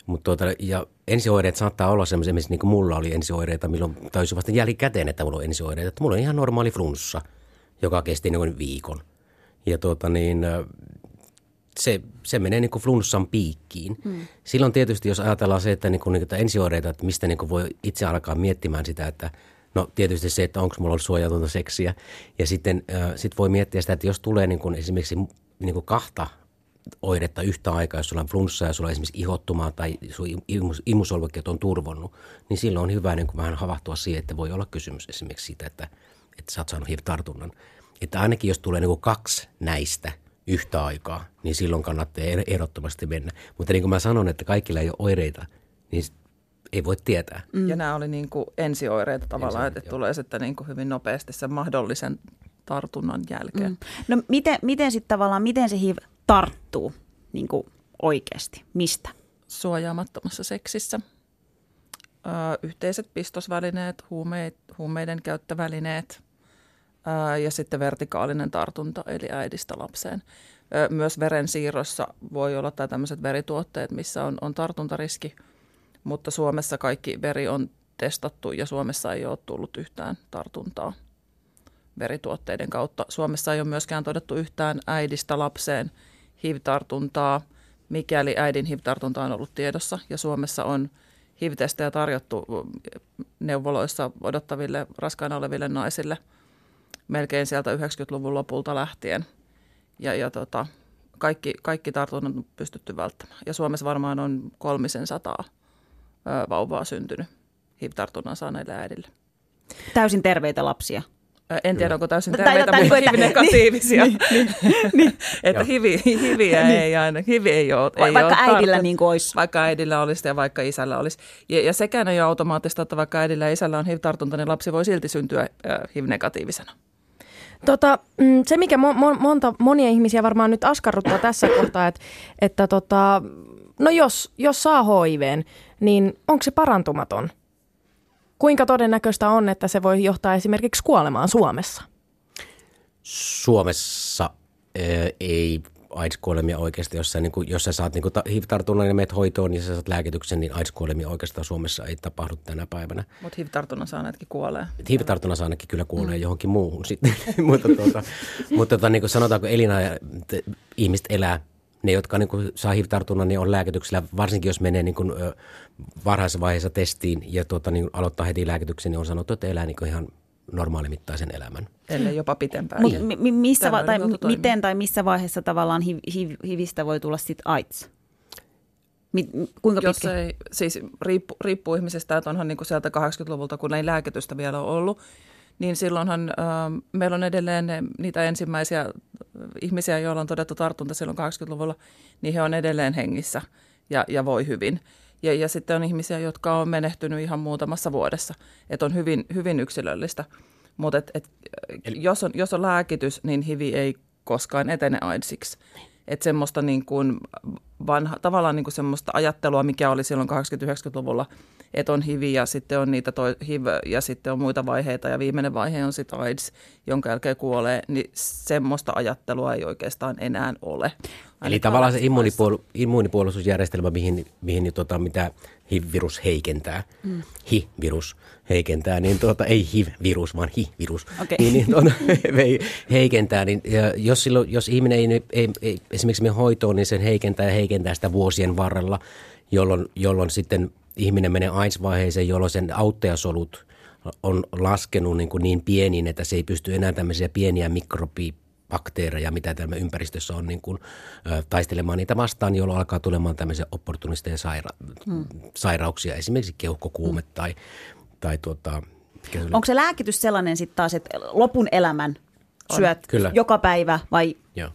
Mut tuota, ja ensioireet saattaa olla semmoisia, missä niin kuin mulla oli ensioireita, milloin taisi vasta jälkikäteen, että mulla on ensioireita. Että mulla on ihan normaali flunssa, joka kesti noin viikon. Ja tuota niin, se, se menee niin kuin flunssan piikkiin. Hmm. Silloin tietysti, jos ajatellaan se, että, niin kuin, niitä ensioireita, että mistä niin kuin voi itse alkaa miettimään sitä, että no tietysti se, että onko mulla ollut suojatonta seksiä. Ja sitten äh, sit voi miettiä sitä, että jos tulee niin kuin esimerkiksi niin kuin kahta oiretta yhtä aikaa, jos sulla on flunssa ja sulla on esimerkiksi ihottumaa tai sun imus, on turvonnut, niin silloin on hyvä niin kuin vähän havahtua siihen, että voi olla kysymys esimerkiksi siitä, että, että sä oot saanut HIV-tartunnan. Että ainakin jos tulee niin kuin kaksi näistä yhtä aikaa, niin silloin kannattaa ehdottomasti mennä. Mutta niin kuin mä sanon, että kaikilla ei ole oireita, niin ei voi tietää. Mm. Ja nämä oli niin kuin ensioireita tavallaan, että joo. tulee sitten niin kuin hyvin nopeasti sen mahdollisen tartunnan jälkeen. Mm. No miten, miten sitten tavallaan, miten se HIV tarttuu niin kuin oikeasti? Mistä? Suojaamattomassa seksissä. Ö, yhteiset pistosvälineet, huumeid, huumeiden käyttövälineet ö, ja sitten vertikaalinen tartunta eli äidistä lapseen. Ö, myös verensiirrossa voi olla tai tämmöiset verituotteet, missä on, on tartuntariski, mutta Suomessa kaikki veri on testattu ja Suomessa ei ole tullut yhtään tartuntaa verituotteiden kautta. Suomessa ei ole myöskään todettu yhtään äidistä lapseen HIV-tartuntaa, mikäli äidin HIV-tartunta on ollut tiedossa. Ja Suomessa on HIV-testejä tarjottu neuvoloissa odottaville raskaana oleville naisille melkein sieltä 90-luvun lopulta lähtien. Ja, ja tota, kaikki, kaikki tartunnat on pystytty välttämään. Ja Suomessa varmaan on kolmisen sataa vauvaa syntynyt HIV-tartunnan saaneille äidille. Täysin terveitä lapsia. En tiedä, onko täysin Tai terveitä, mutta että- HIV-negatiivisia. Niin, niin. Että Joo. hivi, hiviä ei aina, hivi ei ole. Ei Vaikka ole äidillä niin kuin olisi. Vaikka äidillä olisi ja vaikka isällä olisi. Ja, ja sekään ei ole automaattista, että vaikka äidillä ja isällä on HIV-tartunta, niin lapsi voi silti syntyä äh, HIV-negatiivisena. Tota, mm, se, mikä mo- mo- monta, monia ihmisiä varmaan nyt askarruttaa tässä kohtaa, että, että tota, no jos, jos saa HIVn, niin onko se parantumaton? Kuinka todennäköistä on, että se voi johtaa esimerkiksi kuolemaan Suomessa? Suomessa ää, ei AIDS-kuolemia oikeastaan, jos sä, niin kuin, jos sä saat niin kuin, HIV-tartunnan ja meet hoitoon ja sä saat lääkityksen, niin AIDS-kuolemia oikeastaan Suomessa ei tapahdu tänä päivänä. Mutta HIV-tartunnan saaneetkin kuolee. HIV-tartunnan saanekin kyllä kuolee mm. johonkin muuhun sitten, mutta, tuota, mutta tuota, niin kuin sanotaanko elina ja ihmiset elää ne, jotka niin kuin saa HIV-tartunnan, niin on lääkityksellä, varsinkin jos menee niin kuin, varhaisessa vaiheessa testiin ja tuota, niin aloittaa heti lääkityksen, niin on sanottu, että elää niin kuin ihan normaalimittaisen elämän. Ellei jopa pitempään. Mut, mi- missä va- tai miten tai missä vaiheessa tavallaan hiv- hiv- HIVistä voi tulla sitten AIDS? Mi- kuinka Jos pitkä? ei, siis riippu, riippuu ihmisestä, että onhan niin kuin sieltä 80-luvulta, kun ei lääkitystä vielä ole ollut, niin silloinhan äh, meillä on edelleen ne, niitä ensimmäisiä ihmisiä, joilla on todettu tartunta silloin 80-luvulla, niin he on edelleen hengissä ja, ja voi hyvin. Ja, ja sitten on ihmisiä, jotka on menehtynyt ihan muutamassa vuodessa. Että on hyvin, hyvin yksilöllistä. Mutta et, et, Eli... jos, on, jos on lääkitys, niin hivi ei koskaan etene AIDSiksi. Että semmoista niin kuin vanha, tavallaan niin kuin semmoista ajattelua, mikä oli silloin 80-90-luvulla, että on HIV ja sitten on niitä toi, HIV ja sitten on muita vaiheita ja viimeinen vaihe on sitten AIDS, jonka jälkeen kuolee, niin semmoista ajattelua ei oikeastaan enää ole. Eli tavallaan se immuunipuol- immuunipuolustusjärjestelmä, mihin, mihin tota, mitä HIV-virus heikentää, mm. HIV-virus heikentää, niin tuota, ei HIV-virus, vaan HIV-virus, okay. niin, niin tuota, heikentää, niin ja jos, silloin, jos ihminen ei, ei, ei esimerkiksi me hoitoon, niin sen heikentää ja heikentää sitä vuosien varrella, jolloin, jolloin sitten ihminen menee AIDS-vaiheeseen, jolloin sen auttajasolut on laskenut niin, kuin niin pieniin, että se ei pysty enää tämmöisiä pieniä mikrobi bakteereja, mitä tämä ympäristössä on, niin kuin, ö, taistelemaan niitä vastaan, jolloin alkaa tulemaan tämmöisiä opportunisteja saira- hmm. sairauksia, esimerkiksi keuhkokuume hmm. tai, tai tuota, Onko se lääkitys sellainen sitten taas, että lopun elämän syöt on, kyllä. joka päivä vai Joo.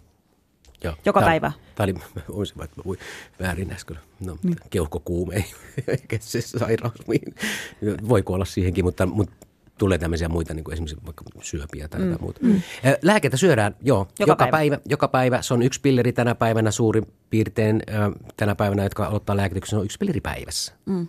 Joo. joka tämä, päivä? Tämä oli, olisin, että voi väärin äsken. No, niin. keuhkokuume, eikä se sairaus. Voi kuolla siihenkin, mutta, mutta tulee tämmöisiä muita, niin kuin esimerkiksi vaikka syöpiä tai mm. muuta. Mm. Lääkettä syödään, joo, joka, joka päivä. päivä. Joka päivä. Se on yksi pilleri tänä päivänä suurin piirtein tänä päivänä, jotka ottaa lääkityksen, on yksi pilleri päivässä. Mm.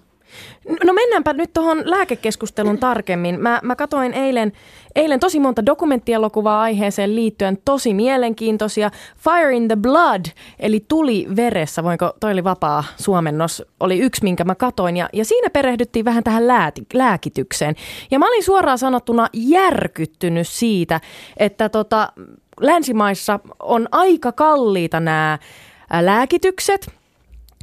No mennäänpä nyt tuohon lääkekeskustelun tarkemmin. Mä, mä katoin eilen, eilen tosi monta dokumenttielokuvaa aiheeseen liittyen, tosi mielenkiintoisia. Fire in the Blood, eli tuli veressä, voinko, toi oli vapaa suomennos, oli yksi, minkä mä katoin. Ja, ja siinä perehdyttiin vähän tähän lääti, lääkitykseen. Ja mä olin suoraan sanottuna järkyttynyt siitä, että tota, länsimaissa on aika kalliita nämä lääkitykset –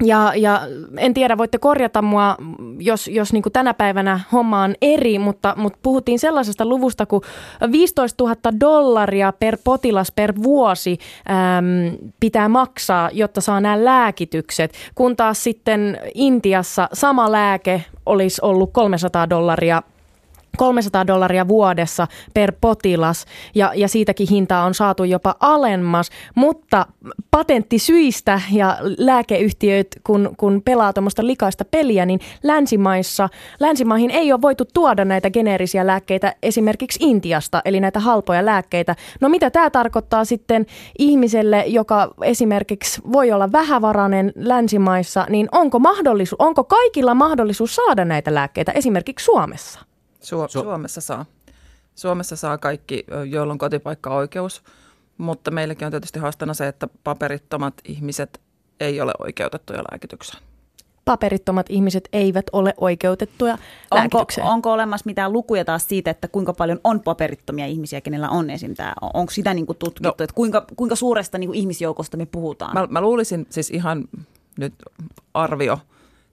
ja, ja en tiedä, voitte korjata mua, jos, jos niin tänä päivänä homma on eri, mutta, mutta puhuttiin sellaisesta luvusta kuin 15 000 dollaria per potilas per vuosi äm, pitää maksaa, jotta saa nämä lääkitykset, kun taas sitten Intiassa sama lääke olisi ollut 300 dollaria 300 dollaria vuodessa per potilas ja, ja siitäkin hintaa on saatu jopa alemmas, mutta patenttisyistä ja lääkeyhtiöt, kun, kun pelaa tuommoista likaista peliä, niin länsimaissa, länsimaihin ei ole voitu tuoda näitä geneerisiä lääkkeitä esimerkiksi Intiasta, eli näitä halpoja lääkkeitä. No mitä tämä tarkoittaa sitten ihmiselle, joka esimerkiksi voi olla vähävarainen länsimaissa, niin onko, mahdollisuus, onko kaikilla mahdollisuus saada näitä lääkkeitä esimerkiksi Suomessa? Su- Su- Suomessa saa. Suomessa saa kaikki, joilla on kotipaikka-oikeus, mutta meilläkin on tietysti haastana se, että paperittomat ihmiset ei ole oikeutettuja lääkitykseen. Paperittomat ihmiset eivät ole oikeutettuja onko, onko olemassa mitään lukuja taas siitä, että kuinka paljon on paperittomia ihmisiä, kenellä on esim. tämä? Onko sitä niin kuin tutkittu, no, että kuinka, kuinka suuresta niin kuin ihmisjoukosta me puhutaan? Mä, mä luulisin siis ihan nyt arvio –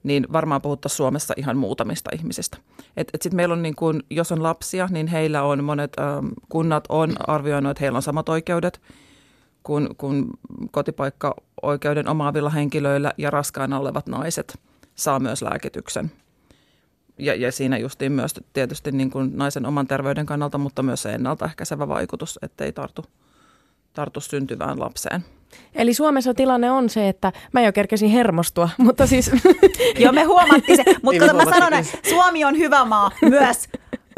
niin varmaan puhuttaisiin Suomessa ihan muutamista ihmisistä. Et, et sit meillä on niin kun, jos on lapsia, niin heillä on monet ähm, kunnat on arvioinut, että heillä on samat oikeudet kuin, kuin kotipaikka-oikeuden omaavilla henkilöillä ja raskaana olevat naiset saa myös lääkityksen. Ja, ja siinä justiin myös tietysti niin kuin naisen oman terveyden kannalta, mutta myös se ennaltaehkäisevä vaikutus, ettei tartu, tartu syntyvään lapseen. Eli Suomessa tilanne on se, että mä jo kerkesin hermostua, mutta siis... Joo, me huomattiin se, mutta niin mä sanon, että Suomi on hyvä maa myös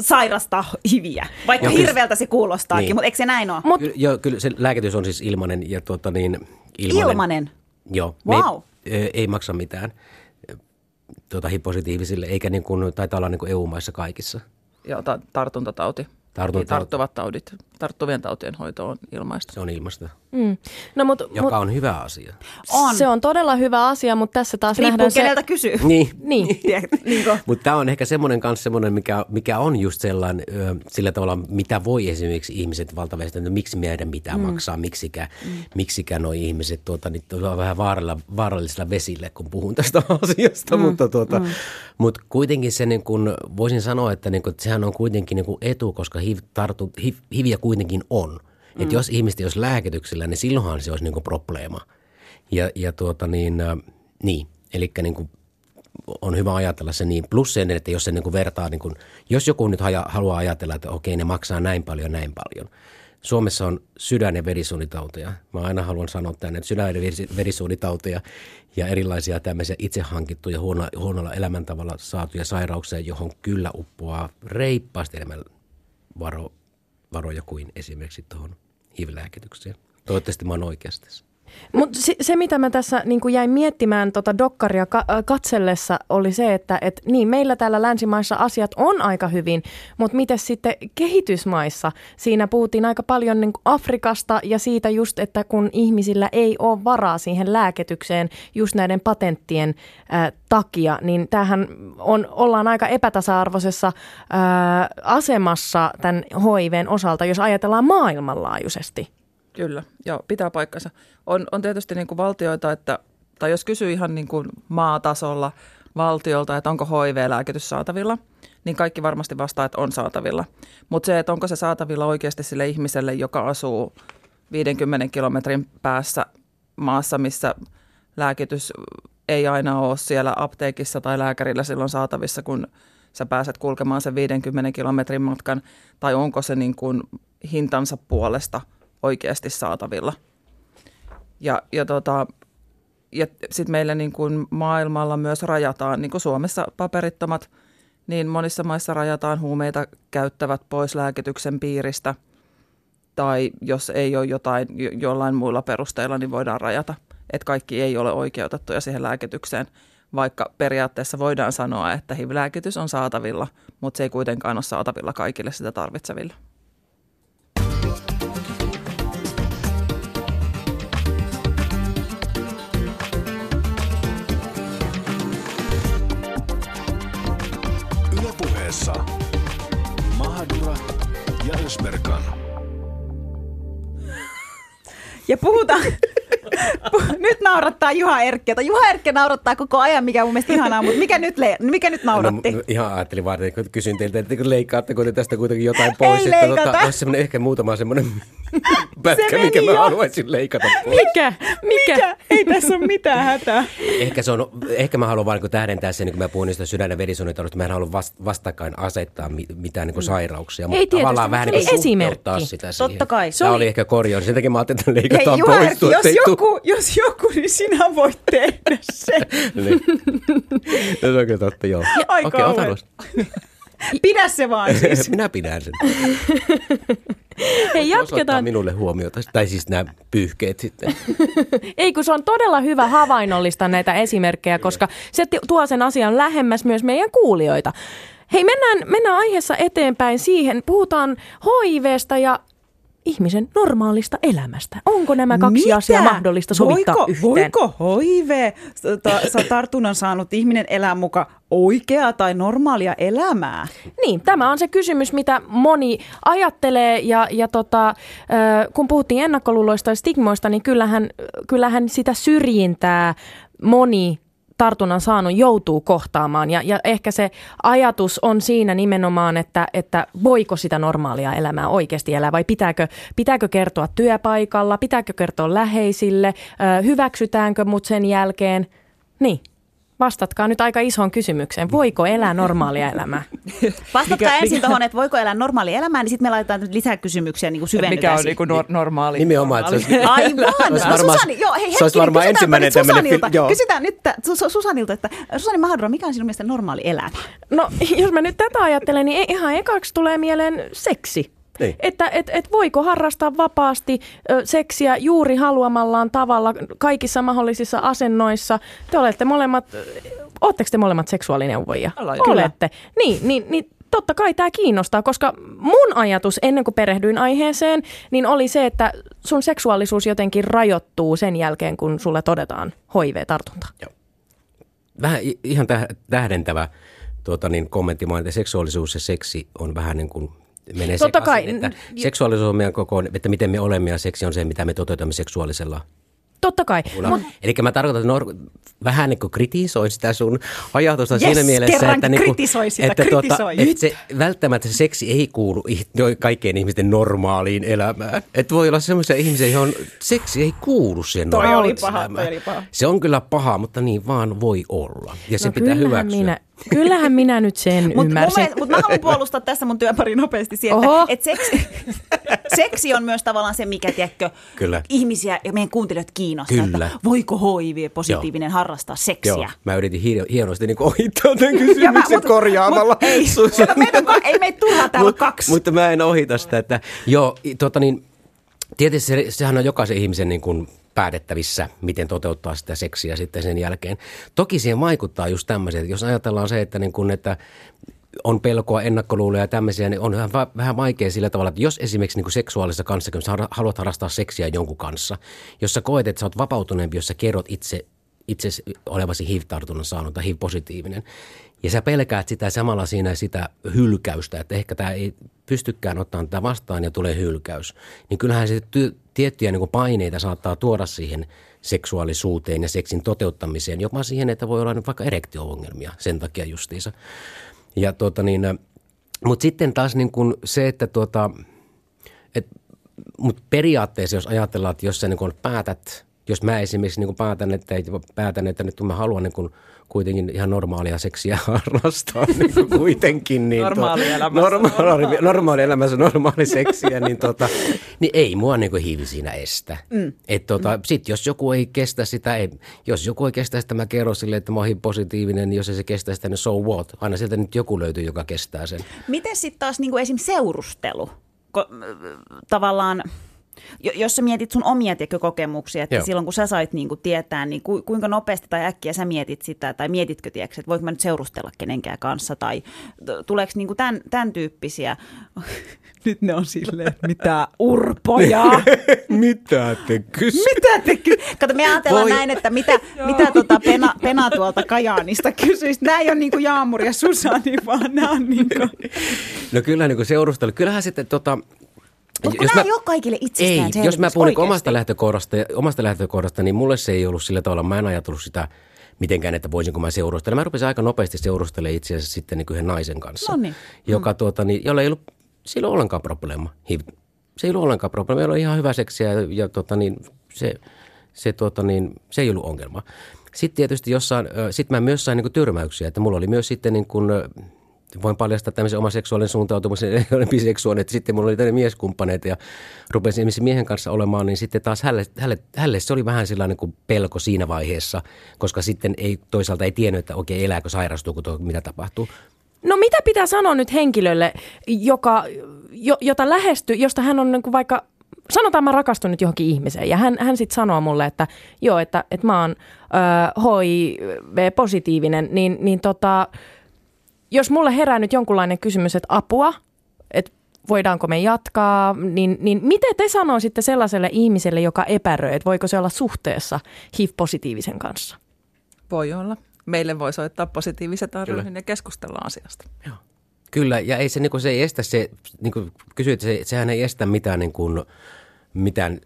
sairastaa hiviä, vaikka Joo, kyllä- hirveältä se kuulostaakin, Niin. mutta eikö se näin ole? Mut- joo, kyllä se lääkitys on siis ilmainen ja tuota niin, ilmainen. Ilmanen. Joo. Vau. Me, ei, ei maksa mitään tuota, HIV-positiivisille, eikä niin kuin, taitaa olla niin kuin EU-maissa kaikissa. Ja ta- tartuntatauti. Tartuntatauti. Tarttuvat taudit. Tarttuvien tautien hoito on ilmaista. Se on ilmasta, Mm. No, mut, joka mut, on hyvä asia. On. Se on todella hyvä asia, mutta tässä taas Riippuu nähdään keneltä se... kysyy. Niin. Niin. Niin Mutta tämä on ehkä semmoinen kanssa semmoinen, mikä, mikä on just sellainen, ö, sillä tavalla, mitä voi esimerkiksi ihmiset valtaväestö, että miksi meidän pitää mm. maksaa, miksikä, mm. miksikä nuo ihmiset tuota, niin vähän vaaralla, vaarallisilla vesille, kun puhun tästä asiasta, mm. mutta, tuota, mm. mutta kuitenkin se niin kun, voisin sanoa, että, niin kun, että sehän on kuitenkin niin kun etu, koska HIV, tartu, HIV, HIViä kuitenkin on. Mm. Että jos ihmiset olisi lääkityksellä, niin silloinhan se olisi niin kuin probleema. Ja, ja tuota niin, äh, niin. eli niin kuin on hyvä ajatella se niin. Plus sen, että jos se niin kuin vertaa, niin kuin, jos joku nyt haja, haluaa ajatella, että okei ne maksaa näin paljon, näin paljon. Suomessa on sydän- ja verisuonitauteja. Mä aina haluan sanoa tänne, että sydän- ja verisuonitauteja ja erilaisia tämmöisiä itse hankittuja huono, huonolla elämäntavalla saatuja sairauksia, johon kyllä uppoaa reippaasti enemmän varo, varoja kuin esimerkiksi tuohon HIV-lääkitykseen. Toivottavasti mä oon oikeasti. tässä. Mutta se, se, mitä mä tässä niin kuin jäin miettimään tota dokkaria ka- äh, katsellessa, oli se, että et, niin, meillä täällä länsimaissa asiat on aika hyvin, mutta miten sitten kehitysmaissa? Siinä puhuttiin aika paljon niin kuin Afrikasta ja siitä just, että kun ihmisillä ei ole varaa siihen lääketykseen just näiden patenttien äh, takia, niin tämähän on, ollaan aika epätasa-arvoisessa äh, asemassa tämän HIVn osalta, jos ajatellaan maailmanlaajuisesti. Kyllä, joo, pitää paikkansa. On, on tietysti niin kuin valtioita, että, tai jos kysyy ihan niin kuin maatasolla valtiolta, että onko HIV-lääkitys saatavilla, niin kaikki varmasti vastaa, että on saatavilla. Mutta se, että onko se saatavilla oikeasti sille ihmiselle, joka asuu 50 kilometrin päässä maassa, missä lääkitys ei aina ole siellä apteekissa tai lääkärillä silloin saatavissa, kun sä pääset kulkemaan sen 50 kilometrin matkan, tai onko se niin kuin hintansa puolesta oikeasti saatavilla. Ja, ja, tota, ja sitten meillä niin kuin maailmalla myös rajataan, niin kuin Suomessa paperittomat, niin monissa maissa rajataan huumeita käyttävät pois lääkityksen piiristä. Tai jos ei ole jotain jo, jollain muilla perusteilla, niin voidaan rajata. Että kaikki ei ole oikeutettuja siihen lääkitykseen, vaikka periaatteessa voidaan sanoa, että HIV-lääkitys on saatavilla, mutta se ei kuitenkaan ole saatavilla kaikille sitä tarvitseville. Ja Ösberkan. Ja puhutaan, pu- nyt naurattaa Juha Erkkiä. Juha Erkki naurattaa koko ajan, mikä on mun mielestä ihanaa, mutta mikä nyt, le- mikä nyt nauratti? No, ihan ajattelin vaan, että kysyn teiltä, että kun leikkaatteko te tästä kuitenkin jotain pois, Ei että leikata. tota, olisi semmoinen ehkä muutama semmoinen pätkä, meni mikä mä jo. haluaisin leikata pois. Mikä? Mikä? Mikä? Ei tässä ole mitään hätää. Ehkä, se on, ehkä mä haluan vaan niin tähdentää sen, kun mä puhun niistä sydän- ja verisuonitaudista, mä en halua vast, vastakkain asettaa mi- mitään niin sairauksia, Ei mutta tietysti, tavallaan mutta vähän se niin oli kuin sitä siihen. Totta kai. Se Tämä oli- ehkä korjaus, sen takia mä ajattelin, että Hei leikataan Juha pois. Erkki, tuota, jos joku, jos joku, niin sinä voit tehdä sen. Niin. No, se on kyllä totta, joo. Okei, noista. Pidä se vaan siis. Minä pidän sen. Hei, jatketaan. minulle huomiota, tai siis nämä pyyhkeet sitten. Ei, kun se on todella hyvä havainnollista näitä esimerkkejä, koska se tuo sen asian lähemmäs myös meidän kuulijoita. Hei, mennään, mennään aiheessa eteenpäin siihen. Puhutaan HIVstä ja ihmisen normaalista elämästä. Onko nämä kaksi Mitä? asiaa mahdollista sovittaa voiko, yhteen? Voiko HIV, ta, tartunnan saanut ihminen elää muka oikeaa tai normaalia elämää? Niin, tämä on se kysymys, mitä moni ajattelee ja, ja tota, kun puhuttiin ennakkoluuloista ja stigmoista, niin kyllähän, kyllähän sitä syrjintää moni tartunnan saanut joutuu kohtaamaan. Ja, ja ehkä se ajatus on siinä nimenomaan, että, että voiko sitä normaalia elämää oikeasti elää vai pitääkö, pitääkö kertoa työpaikalla, pitääkö kertoa läheisille, hyväksytäänkö mut sen jälkeen. Niin. Vastatkaa nyt aika isoon kysymykseen. Voiko elää normaalia elämää? Vastatkaa Mikä- ensin mikä- tuohon, että voiko elää normaali elämää, niin sitten me laitetaan nyt lisää kysymyksiä, niin kuin syvennytään Mikä on siihen. niinku nor- normaali? Nimenomaan, että se olisi- Aivan! Olisi varmaan- Susani, joo, hei, se olisi varmaan kysytäänpä ensimmäinen nyt tämmöinen joo. kysytään nyt Susanilta, että Susani Mahadura, mikä on sinun mielestä normaali elämä? No, jos mä nyt tätä ajattelen, niin ihan ekaksi tulee mieleen seksi. Niin. Että et, et voiko harrastaa vapaasti ö, seksiä juuri haluamallaan tavalla kaikissa mahdollisissa asennoissa. Te olette molemmat, ootteko te molemmat seksuaalineuvoja? Ollaan, Olette. Niin, niin, niin totta kai tämä kiinnostaa, koska mun ajatus ennen kuin perehdyin aiheeseen, niin oli se, että sun seksuaalisuus jotenkin rajoittuu sen jälkeen, kun sulle todetaan HIV-tartunta. vähän i- ihan täh- tähdentävä tuota, niin, kommentti, että seksuaalisuus ja seksi on vähän niin kuin menee Totta sekaisin, kai. että seksuaalisuus on meidän koko, että miten me olemme ja seksi on se, mitä me toteutamme seksuaalisella Totta kai. Mut, Eli mä tarkoitan, että nor- vähän niin kuin kritisoin sitä sun ajatusta Yes, siinä mielessä, että, niin kuin, sitä, että, kritisoi. että se, välttämättä se seksi ei kuulu kaikkien ihmisten normaaliin elämään. Että voi olla semmoisia ihmisiä, johon seksi ei kuulu siihen Toi oli normaaliin paha, elämään. toi oli paha. Se on kyllä paha, mutta niin vaan voi olla. Ja se No pitää kyllähän hyväksyä. Minä, kyllähän minä nyt sen Mutta ymmärsin. mut mä haluan puolustaa tässä mun työpari nopeasti Oho. että et seksi, seksi on myös tavallaan se, mikä tiedätkö, Kyllä. ihmisiä ja meidän kuuntelijat kiinnostaa, Kyllä. että voiko HIV-positiivinen harrastaa seksiä. Joo, mä yritin hi- hienosti niin ohittaa tämän mä- kysymyksen korjaamalla. mut ei, ei meitä turhaa täällä Mut- kaksi. Mutta mä en ohita sitä, että joo, tota niin, tietysti se, sehän on jokaisen ihmisen niin kuin päätettävissä, miten toteuttaa sitä seksiä sitten sen jälkeen. Toki siihen vaikuttaa just tämmöiset, jos ajatellaan se, että, niin kuin, että on pelkoa, ennakkoluuloja ja tämmöisiä, niin on vähän, va- vähän vaikea sillä tavalla, että jos esimerkiksi niin seksuaalisessa kanssa, kun sä har- haluat harrastaa seksiä jonkun kanssa, jos sä koet, että sä oot vapautuneempi, jos sä kerrot itse itse olevasi HIV-tartunnan saanut tai HIV-positiivinen. Ja sä pelkäät sitä samalla siinä sitä hylkäystä, että ehkä tämä ei pystykään ottamaan tätä vastaan ja tulee hylkäys. Niin kyllähän se ty- tiettyjä niin paineita saattaa tuoda siihen seksuaalisuuteen ja seksin toteuttamiseen, jopa siihen, että voi olla vaikka erektio-ongelmia sen takia justiinsa. Ja tuota niin, mutta sitten taas niin kuin se, että tuota, et, mutta periaatteessa, jos ajatellaan, että jos sä niin kun päätät, jos mä esimerkiksi niin päätän, että, päätän, että nyt mä haluan niin kun kuitenkin ihan normaalia seksiä harrastaa niin kuin kuitenkin. Niin Normaalielämässä. normaali, normaali elämässä normaali seksiä, niin, tota, niin ei mua niin kuin hiivi siinä estä. Mm. Et tota, mm. Sitten jos joku ei kestä sitä, ei, jos joku ei kestä sitä, mä kerron sille, että mä oon positiivinen, niin jos ei se kestä sitä, niin so what? Aina sieltä nyt joku löytyy, joka kestää sen. Miten sitten taas niinku esim. seurustelu? Ko- tavallaan, jos sä mietit sun omia kokemuksia, että Joo. silloin kun sä sait niinku tietää, niin ku, kuinka nopeasti tai äkkiä sä mietit sitä, tai mietitkö, tiedätkö, että voinko mä nyt seurustella kenenkään kanssa, tai tuleeko niinku tämän, tämän tyyppisiä, nyt ne on silleen, että mitä urpoja. Mitä te kysytte? Mitä te ky- Kato, me ajatellaan Voi. näin, että mitä, mitä tota pena, pena tuolta Kajaanista kysyisi. Nämä ei ole niin kuin Jaamur ja Susani, vaan nämä on niin kuin... No kyllä niin kuin seurustelu. Kyllähän sitten tota, Mutta nämä ei ole kaikille itsestään ei, jos mä puhun niin oikeasti. omasta lähtökohdasta, omasta lähtökohdasta, niin mulle se ei ollut sillä tavalla, mä en ajatellut sitä mitenkään, että voisinko mä seurustella. Mä rupesin aika nopeasti seurustelemaan itse asiassa sitten niin yhden naisen kanssa, Noniin. joka tuota, niin, jolla ei ollut, sillä ei ollut ollenkaan probleema. Se ei ollut ollenkaan probleema, meillä oli ihan hyvä seksiä ja, ja tota, niin, se, se, tota, niin, se ei ollut ongelma. Sitten tietysti jossain, ö, sit mä myös sain niin kuin tyrmäyksiä, että mulla oli myös sitten niin kuin, voin paljastaa tämmöisen oma seksuaalinen suuntautumisen, ei ole biseksuaalinen, että sitten mulla oli tämmöinen mieskumppaneita ja rupesin esimerkiksi miehen kanssa olemaan, niin sitten taas hälle, hälle, hälle se oli vähän sellainen kuin pelko siinä vaiheessa, koska sitten ei toisaalta ei tiennyt, että okei, elääkö, sairastuuko, tuo, mitä tapahtuu. No mitä pitää sanoa nyt henkilölle, joka, jo, jota lähestyy, josta hän on niin kuin vaikka, sanotaan mä rakastun nyt johonkin ihmiseen ja hän, hän sitten sanoo mulle, että joo, että, että mä oon ö, HIV-positiivinen, niin, niin tota, jos mulle herää nyt jonkunlainen kysymys, että apua, että voidaanko me jatkaa, niin, niin miten te sanoisitte sellaiselle ihmiselle, joka epäröi, että voiko se olla suhteessa HIV-positiivisen kanssa? Voi olla. Meille voi soittaa positiiviset arvioihin ja keskustella asiasta. Kyllä, ja ei se, niin kuin, se ei estä se, niin kuin kysyit, se, sehän ei estä mitään, niin kuin, mitään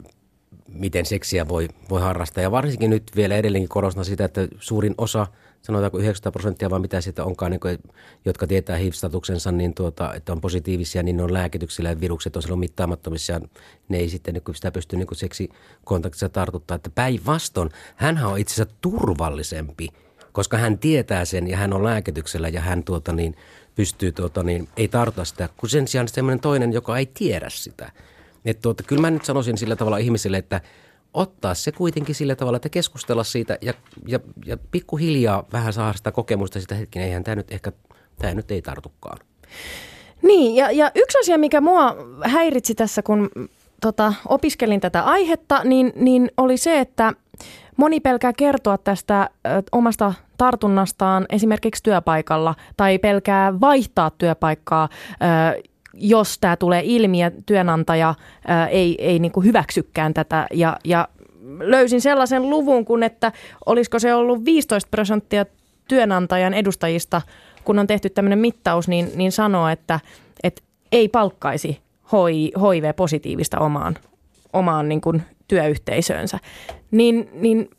miten seksiä voi, voi harrastaa. Ja varsinkin nyt vielä edelleenkin korostan sitä, että suurin osa, sanotaanko 90 prosenttia vai mitä sitä onkaan, niin kuin, jotka tietää HIV-statuksensa, niin tuota, että on positiivisia, niin ne on lääkityksillä ja virukset on silloin mittaamattomissa ja ne ei sitten niin sitä pysty niin seksikontaktissa tartuttaa. Että päinvastoin, hänhän on itse asiassa turvallisempi koska hän tietää sen ja hän on lääkityksellä ja hän tuota niin, pystyy, tuota niin, ei tartuta sitä, kun sen sijaan semmoinen toinen, joka ei tiedä sitä. Et tuota, kyllä mä nyt sanoisin sillä tavalla ihmisille, että ottaa se kuitenkin sillä tavalla, että keskustella siitä ja, ja, ja pikkuhiljaa vähän saa sitä kokemusta sitä hetken, eihän tämä nyt ehkä, tämä nyt ei tartukaan. Niin, ja, ja yksi asia, mikä mua häiritsi tässä, kun tota, opiskelin tätä aihetta, niin, niin oli se, että moni pelkää kertoa tästä ö, omasta tartunnastaan esimerkiksi työpaikalla tai pelkää vaihtaa työpaikkaa, ö, jos tämä tulee ilmi ja työnantaja ö, ei, ei niin kuin hyväksykään tätä. Ja, ja löysin sellaisen luvun, kun että olisiko se ollut 15 prosenttia työnantajan edustajista, kun on tehty tämmöinen mittaus, niin, niin sanoo, että, että ei palkkaisi HIV-positiivista omaan, omaan niin kuin työyhteisöönsä. Niin, niin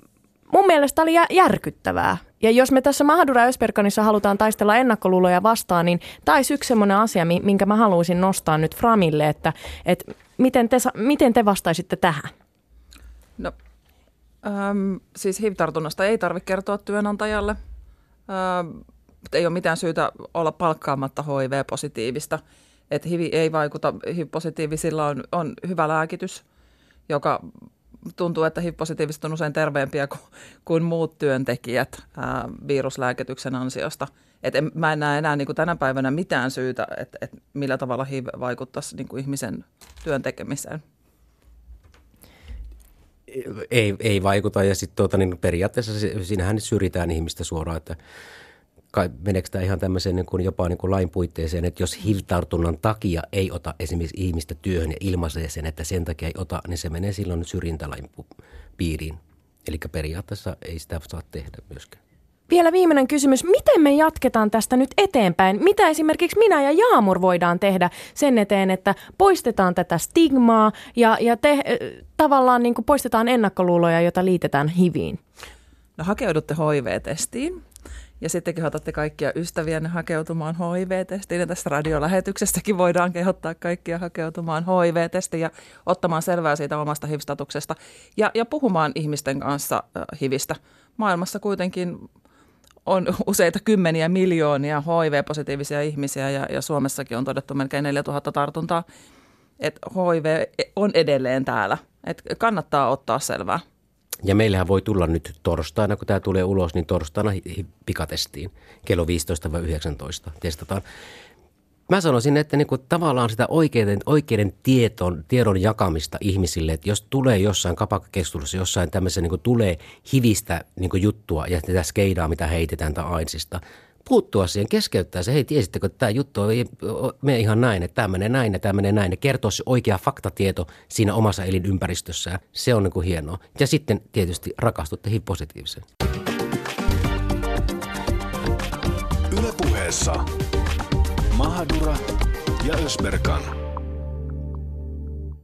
mun mielestä oli järkyttävää. Ja jos me tässä Mahdura Ösperkanissa halutaan taistella ennakkoluuloja vastaan, niin tämä olisi yksi sellainen asia, minkä mä haluaisin nostaa nyt Framille, että, että miten, te, miten te vastaisitte tähän? No, äm, siis HIV-tartunnasta ei tarvitse kertoa työnantajalle. Ähm, ei ole mitään syytä olla palkkaamatta HIV-positiivista. Että HIV ei vaikuta, HIV-positiivisilla on, on hyvä lääkitys, joka tuntuu, että HIV-positiiviset on usein terveempiä kuin, kuin muut työntekijät ää, viruslääkityksen ansiosta. Et en, mä en näe enää niin kuin tänä päivänä mitään syytä, että et millä tavalla HIV vaikuttaisi niin kuin ihmisen työn tekemiseen. Ei, ei vaikuta ja sitten tuota, niin periaatteessa siinähän syrjitään ihmistä suoraan, että kai, meneekö tämä ihan tämmöiseen niin kuin jopa niin kuin lain puitteeseen, että jos HIV-tartunnan takia ei ota esimerkiksi ihmistä työhön ja ilmaisee sen, että sen takia ei ota, niin se menee silloin syrjintälain piiriin. Eli periaatteessa ei sitä saa tehdä myöskään. Vielä viimeinen kysymys. Miten me jatketaan tästä nyt eteenpäin? Mitä esimerkiksi minä ja Jaamur voidaan tehdä sen eteen, että poistetaan tätä stigmaa ja, ja te, tavallaan niin kuin poistetaan ennakkoluuloja, joita liitetään HIViin? No hakeudutte HIV-testiin ja sitten kehotatte kaikkia ystäviänne hakeutumaan HIV-testiin. Ja tässä radiolähetyksessäkin voidaan kehottaa kaikkia hakeutumaan HIV-testiin ja ottamaan selvää siitä omasta HIV-statuksesta. Ja, ja puhumaan ihmisten kanssa HIVistä. Maailmassa kuitenkin on useita kymmeniä miljoonia HIV-positiivisia ihmisiä ja, ja Suomessakin on todettu melkein 4000 tartuntaa. Että HIV on edelleen täällä. Et kannattaa ottaa selvää. Ja meillähän voi tulla nyt torstaina, kun tämä tulee ulos, niin torstaina pikatestiin kello 15-19 testataan. Mä sanoisin, että niin kuin tavallaan sitä oikeiden, oikeiden tieton, tiedon jakamista ihmisille, että jos tulee jossain kapakkakeskustelussa, jossain tämmöisen niin kuin tulee hivistä niin kuin juttua ja tätä skeidaa, mitä heitetään tai ainsista, puuttua siihen, keskeyttää se, hei tiesittekö, että tämä juttu ei mene ihan näin, että tämä menee näin ja tämä menee näin. Ja kertoa se oikea faktatieto siinä omassa elinympäristössään. Se on niin kuin hienoa. Ja sitten tietysti rakastutte HIV-positiiviseen. Ylepuheessa Mahadura ja Ösberkan.